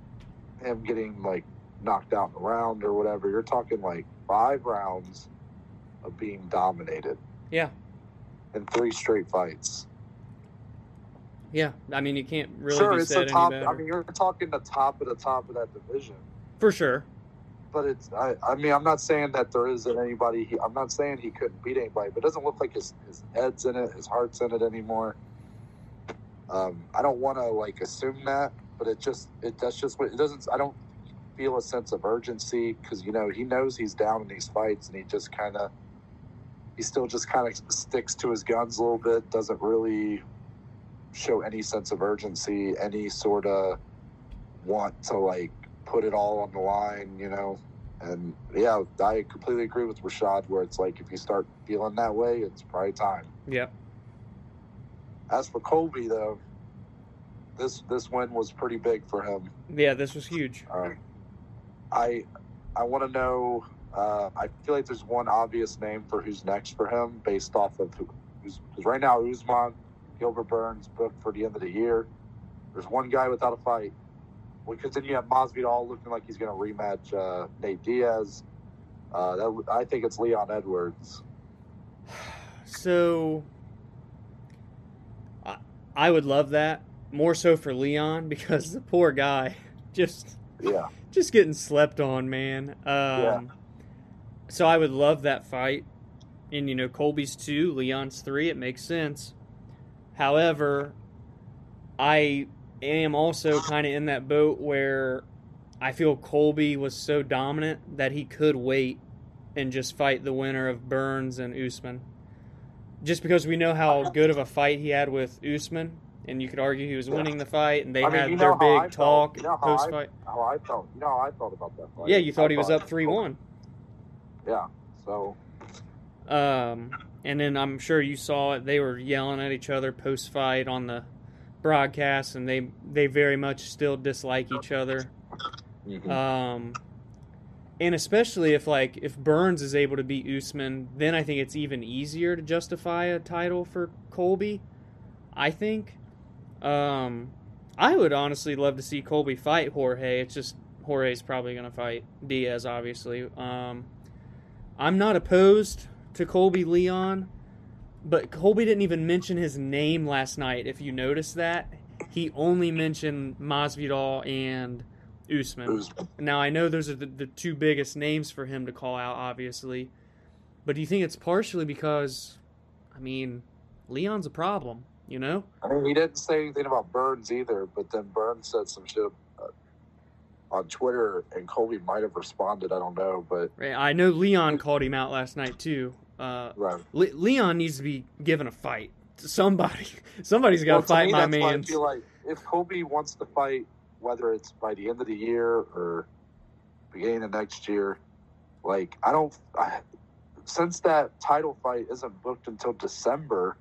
him getting like knocked out in a round or whatever. You're talking like five rounds of being dominated. Yeah. In three straight fights. Yeah, I mean you can't really sure, it's the top. I mean, you're talking the top of the top of that division. For sure. But it's. I, I mean, I'm not saying that there isn't anybody. He, I'm not saying he couldn't beat anybody, but it doesn't look like his his head's in it, his heart's in it anymore. Um, I don't want to like assume that, but it just it that's just what it doesn't. I don't feel a sense of urgency because you know he knows he's down in these fights, and he just kind of he still just kind of sticks to his guns a little bit. Doesn't really show any sense of urgency, any sort of want to like put it all on the line, you know. And yeah, I completely agree with Rashad where it's like if you start feeling that way, it's probably time. Yep. As for Colby though, this this win was pretty big for him. Yeah, this was huge. Uh, I I want to know. Uh, I feel like there's one obvious name for who's next for him based off of who, who's because right now Usman Gilbert Burns booked for the end of the year. There's one guy without a fight. Because then you have Masvidal looking like he's going to rematch uh, Nate Diaz. Uh, that, I think it's Leon Edwards. So, I, I would love that more so for Leon because the poor guy just Yeah, just getting slept on, man. Um, Yeah. So I would love that fight. And you know, Colby's two, Leon's three. It makes sense. However, I am also kind of in that boat where I feel Colby was so dominant that he could wait and just fight the winner of Burns and Usman. Just because we know how good of a fight he had with Usman, and you could argue he was winning the fight, and they I mean, had their big talk You know post fight. how I felt. You know how I felt about that fight. Yeah, you thought I he was up three one. Yeah, so Um, and then I'm sure you saw it. They were yelling at each other post fight on the broadcast, and they they very much still dislike each other. mhm. Um, and especially if like if Burns is able to beat Usman, then I think it's even easier to justify a title for Colby. I think. Um, I would honestly love to see Colby fight Jorge. It's just Jorge's probably going to fight Diaz, obviously. Um, I'm not opposed to Colby Leon, but Colby didn't even mention his name last night. If you noticed that, he only mentioned Masvidal and Usman. Usman. Now I know those are the, the two biggest names for him to call out, obviously, but do you think it's partially because, I mean, Leon's a problem, you know? I mean, he didn't say anything about Burns either, but then Burns said some shit uh, on Twitter, and Colby might have responded. I don't know, but I know Leon called him out last night too. Uh, right. Le- Leon needs to be given a fight. Somebody, somebody's got Well, to fight me, my why I man. feel like if Colby wants to fight, whether it's by the end of the year or beginning of next year, like I don't. I, since that title fight isn't booked until December,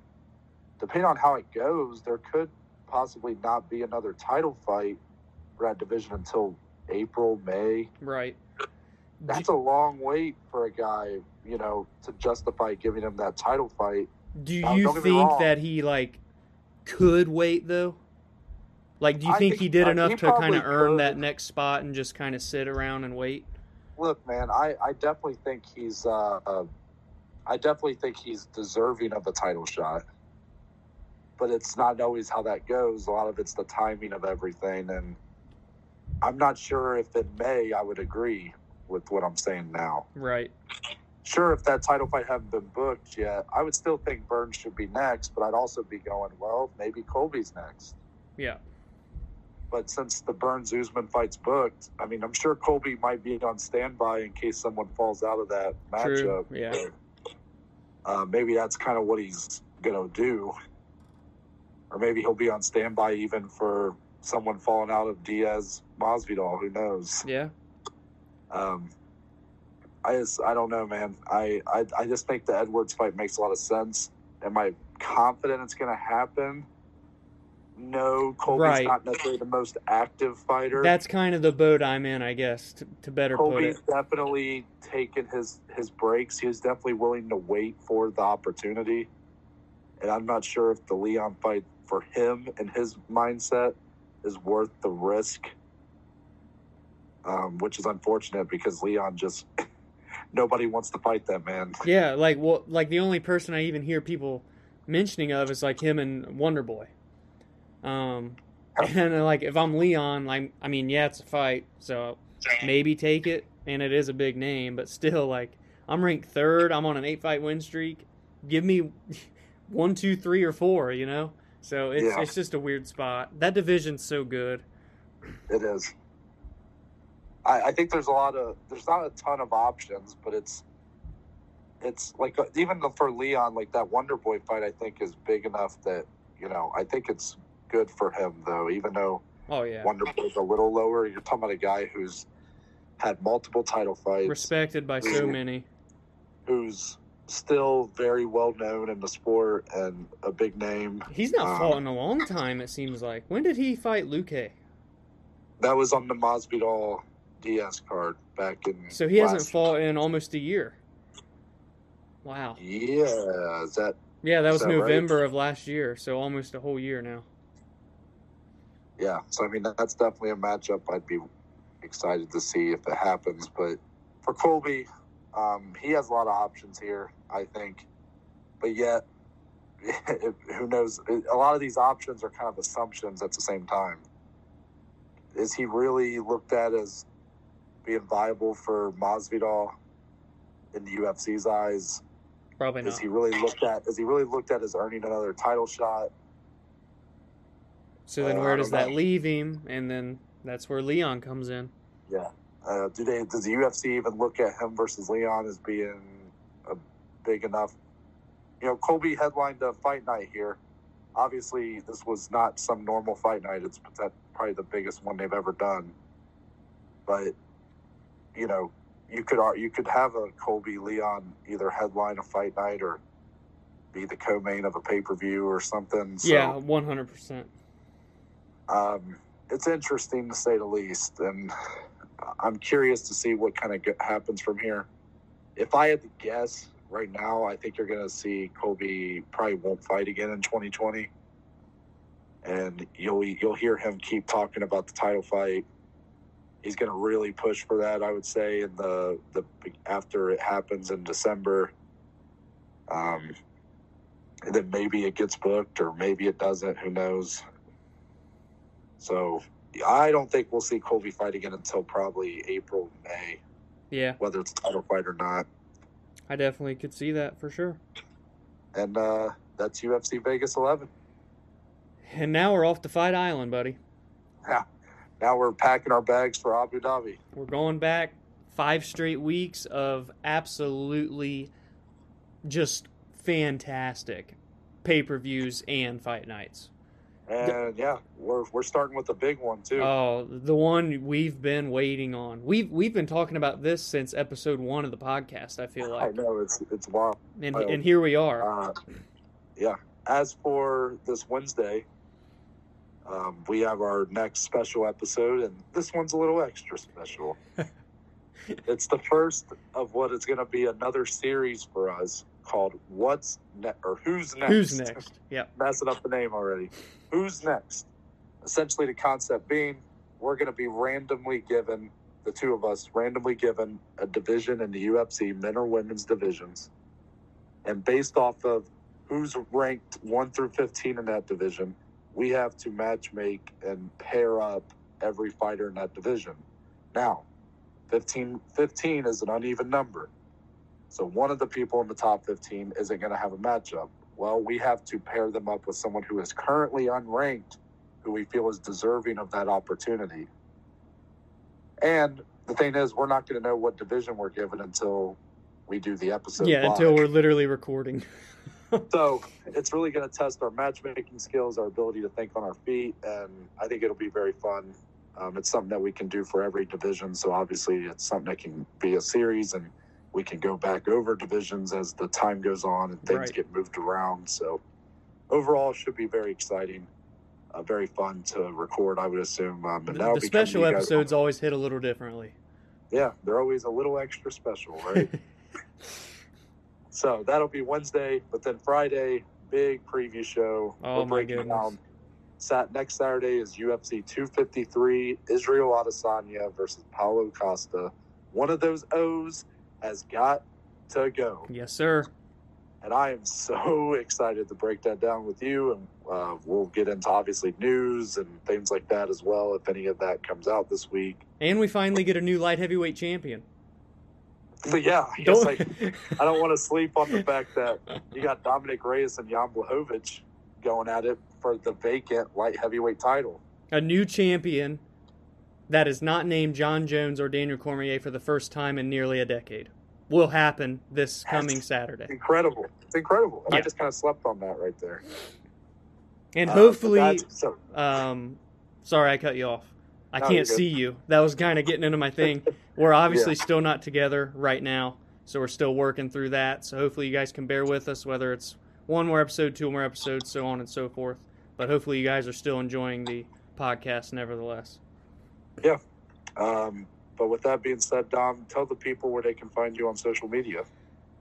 depending on how it goes, there could possibly not be another title fight for that division until April, May. Right. That's a long wait for a guy, you know, to justify giving him that title fight. Do you don't get me think that he like could wait though? Like, do you think, think- he did enough he to kind of earn could. that next spot and just kind of sit around and wait? Look, man, I, I definitely think he's uh, uh, I definitely think he's deserving of a title shot. But it's not always how that goes. A lot of it's the timing of everything, and I'm not sure if in May I would agree with what I'm saying now. Right. Sure, if that title fight hadn't been booked yet, I would still think Burns should be next, but I'd also be going, well, maybe Colby's next. Yeah. But since the Burns Usman fight's booked, I mean, I'm sure Colby might be on standby in case someone falls out of that True, matchup. yeah. Uh, maybe that's kind of what he's going to do. Or maybe he'll be on standby even for someone falling out of Diaz Masvidal. Who knows? Yeah. Um, I just, I don't know, man. I, I, I just think the Edwards fight makes a lot of sense. Am I confident it's going to happen? No, Colby's Right. not necessarily the most active fighter. That's kind of the boat I'm in, I guess, to, to better put Colby's definitely taken his his breaks. He was definitely willing to wait for the opportunity, and I'm not sure if the Leon fight for him and his mindset is worth the risk. Um, which is unfortunate because Leon just nobody wants to fight that man. Yeah, like well, like the only person I even hear people mentioning of is like him and Wonder Boy. Um, and like if I'm Leon, like I mean, yeah, it's a fight, so maybe take it, and it is a big name, but still, like I'm ranked third, I'm on an eight fight win streak. Give me one, two, three, or four, you know. So it's Yeah. it's just a weird spot. That division's so good. It is. I, I think there's a lot of there's not a ton of options, but it's it's like uh, even for Leon, like that Wonder Boy fight, I think is big enough that you know I think it's good for him though. Even though Oh yeah, Wonder Boy's a little lower, you're talking about a guy who's had multiple title fights, respected by so many. who's still very well known in the sport and a big name. He's not Um, fought in a long time. It seems like. When did he fight Luque? That was on the Masvidal Diaz card back in. So he hasn't fought in almost a year. Wow. Yeah, is that Yeah, that was that right? November of last year, so almost a whole year now. yeah, so I mean that's definitely a matchup I'd be excited to see if it happens. But for Colby, um, he has a lot of options here, I think. But yet, who knows? A lot of these options are kind of assumptions at the same time. Is he really looked at as being viable for Masvidal in the UFC's eyes? Probably not. Is he really looked at? Is he really looked at as earning another title shot? So then Uh, where does that know. leave him? And then that's where Leon comes in. Yeah. Uh, do they? Does the UFC even look at him versus Leon as being a big enough? You know, Colby headlined a fight night here. Obviously, this was not some normal fight night. It's probably the biggest one they've ever done. But you know, you could you could have a Colby Leon either headline a fight night or be the co-main of a pay-per-view or something. So, yeah, one hundred percent. um, it's interesting to say the least, and I'm curious to see what kind of happens from here. If I had to guess right now, I think you're going to see Colby probably won't fight again in 2020, and you'll you'll hear him keep talking about the title fight. He's going to really push for that, I would say, in the the after it happens in December. Um, and then maybe it gets booked, or maybe it doesn't. Who knows? So I don't think we'll see Colby fight again until probably April, May, Yeah, whether it's a title fight or not. I definitely could see that for sure. And uh, that's UFC Vegas 11. And now we're off to Fight Island, buddy. Now we're packing our bags for Abu Dhabi. We're going back five straight weeks of absolutely just fantastic pay per views and fight nights. And yeah, we're, we're starting with the big one too. Oh, the one we've been waiting on. We've we've been talking about this since episode one of the podcast. I feel like I know it's it's wild. and and here we are. Uh, yeah. As for this Wednesday, um, we have our next special episode, and this one's a little extra special. it's the first of what is going to be another series for us called "What's Next" or Who's Next." Who's next? Yep. Messing up the name already. Who's next? Essentially, the concept being we're going to be randomly given the two of us randomly given a division in the UFC, men or women's divisions, and based off of who's ranked one through fifteen in that division, we have to match make and pair up every fighter in that division. Now, 15, 15 is an uneven number. So one of the people in the top 15 isn't going to have a matchup. Well, we have to pair them up with someone who is currently unranked, who we feel is deserving of that opportunity. And the thing is, we're not going to know what division we're given until we do the episode. yeah, live. until we're literally recording. So it's really going to test our matchmaking skills, our ability to think on our feet, and I think it'll be very fun. Um, it's something that we can do for every division. So obviously, it's something that can be a series, and we can go back over divisions as the time goes on and things Right. get moved around. So overall, it should be very exciting, uh, very fun to record. I would assume. Um, and The, the be coming to special guys- episodes always hit a little differently. Yeah, they're always a little extra special, right? So that'll be Wednesday, but then Friday, big preview show. Oh, We're my goodness. down. Sat next Saturday is UFC 253, Israel Adesanya versus Paulo Costa. One of those O's has got to go, yes, sir. and I am so excited to break that down with you. And uh, we'll get into obviously news and things like that as well, if any of that comes out this week. And we finally get a new light heavyweight champion. But yeah, I guess Don't- I, don't want to sleep on the fact that you got Dominic Reyes and Jan Blachowicz going at it for the vacant light heavyweight title. a new champion that is not named John Jones or Daniel Cormier for the first time in nearly a decade will happen this coming Saturday. Incredible. It's incredible. And I just kind of slept on that right there. And Uh, hopefully, that's- so, um, sorry I cut you off. I No, can't see you. That was kind of getting into my thing. We're obviously still not together right now, so we're still working through that. So hopefully you guys can bear with us, whether it's one more episode, two more episodes, so on and so forth. But hopefully you guys are still enjoying the podcast, nevertheless. Yeah. Um, but with that being said, Dom, tell the people where they can find you on social media.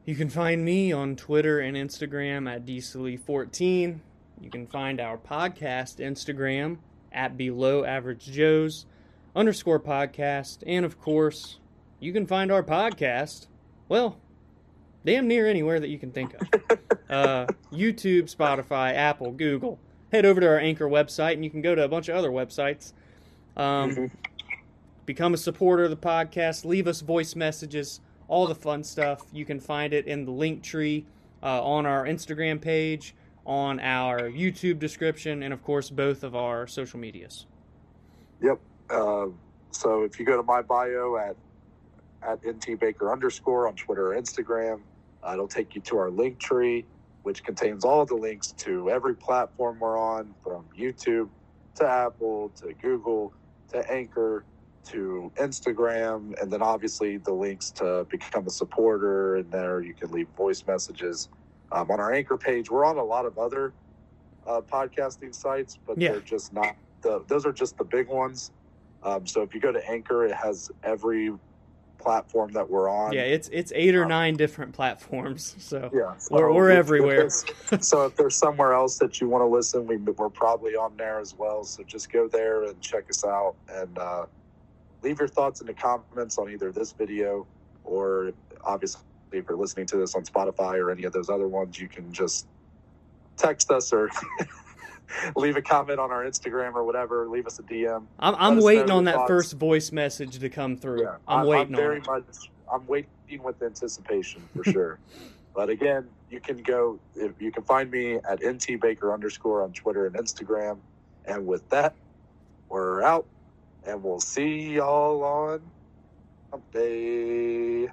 You can find me on Twitter and Instagram at dcely14. You can find our podcast Instagram at Below Average Joe's underscore podcast. And of course, you can find our podcast, well, damn near anywhere that you can think of uh, YouTube, Spotify, Apple, Google. Head over to our Anchor website and you can go to a bunch of other websites. Um, Mm-hmm. Become a supporter of the podcast, leave us voice messages, all the fun stuff. You can find it in the link tree uh, on our Instagram page, on our YouTube description, and of course, both of our social medias. Yep. Uh, so if you go to my bio at at nt baker underscore on Twitter or Instagram, uh, it'll take you to our link tree, which contains all the links to every platform we're on, from YouTube to Apple to Google to Anchor to Instagram, and then obviously the links to become a supporter. And there you can leave voice messages. Um, on our Anchor page, we're on a lot of other uh, podcasting sites, but Yeah. they're just not the. Those are just the big ones. Um, so if you go to Anchor, it has every platform that we're on. Yeah, it's it's eight or Um, nine different platforms. So Yeah, We're- we're if everywhere. so if there's somewhere else that you want to listen, we, we're probably on there as well. So just go there and check us out and uh, leave your thoughts in the comments on either this video or obviously if you're listening to this on Spotify or any of those other ones, you can just text us or leave a comment on our Instagram or whatever. Leave us a DM. I'm, I'm waiting on that thoughts. first voice message to come through. Yeah, I'm I- waiting very on it. much. I'm waiting with anticipation for sure. but again, you can go. If you can find me at nt baker underscore on Twitter and Instagram. And with that, we're out, and we'll see y'all on Hump Day.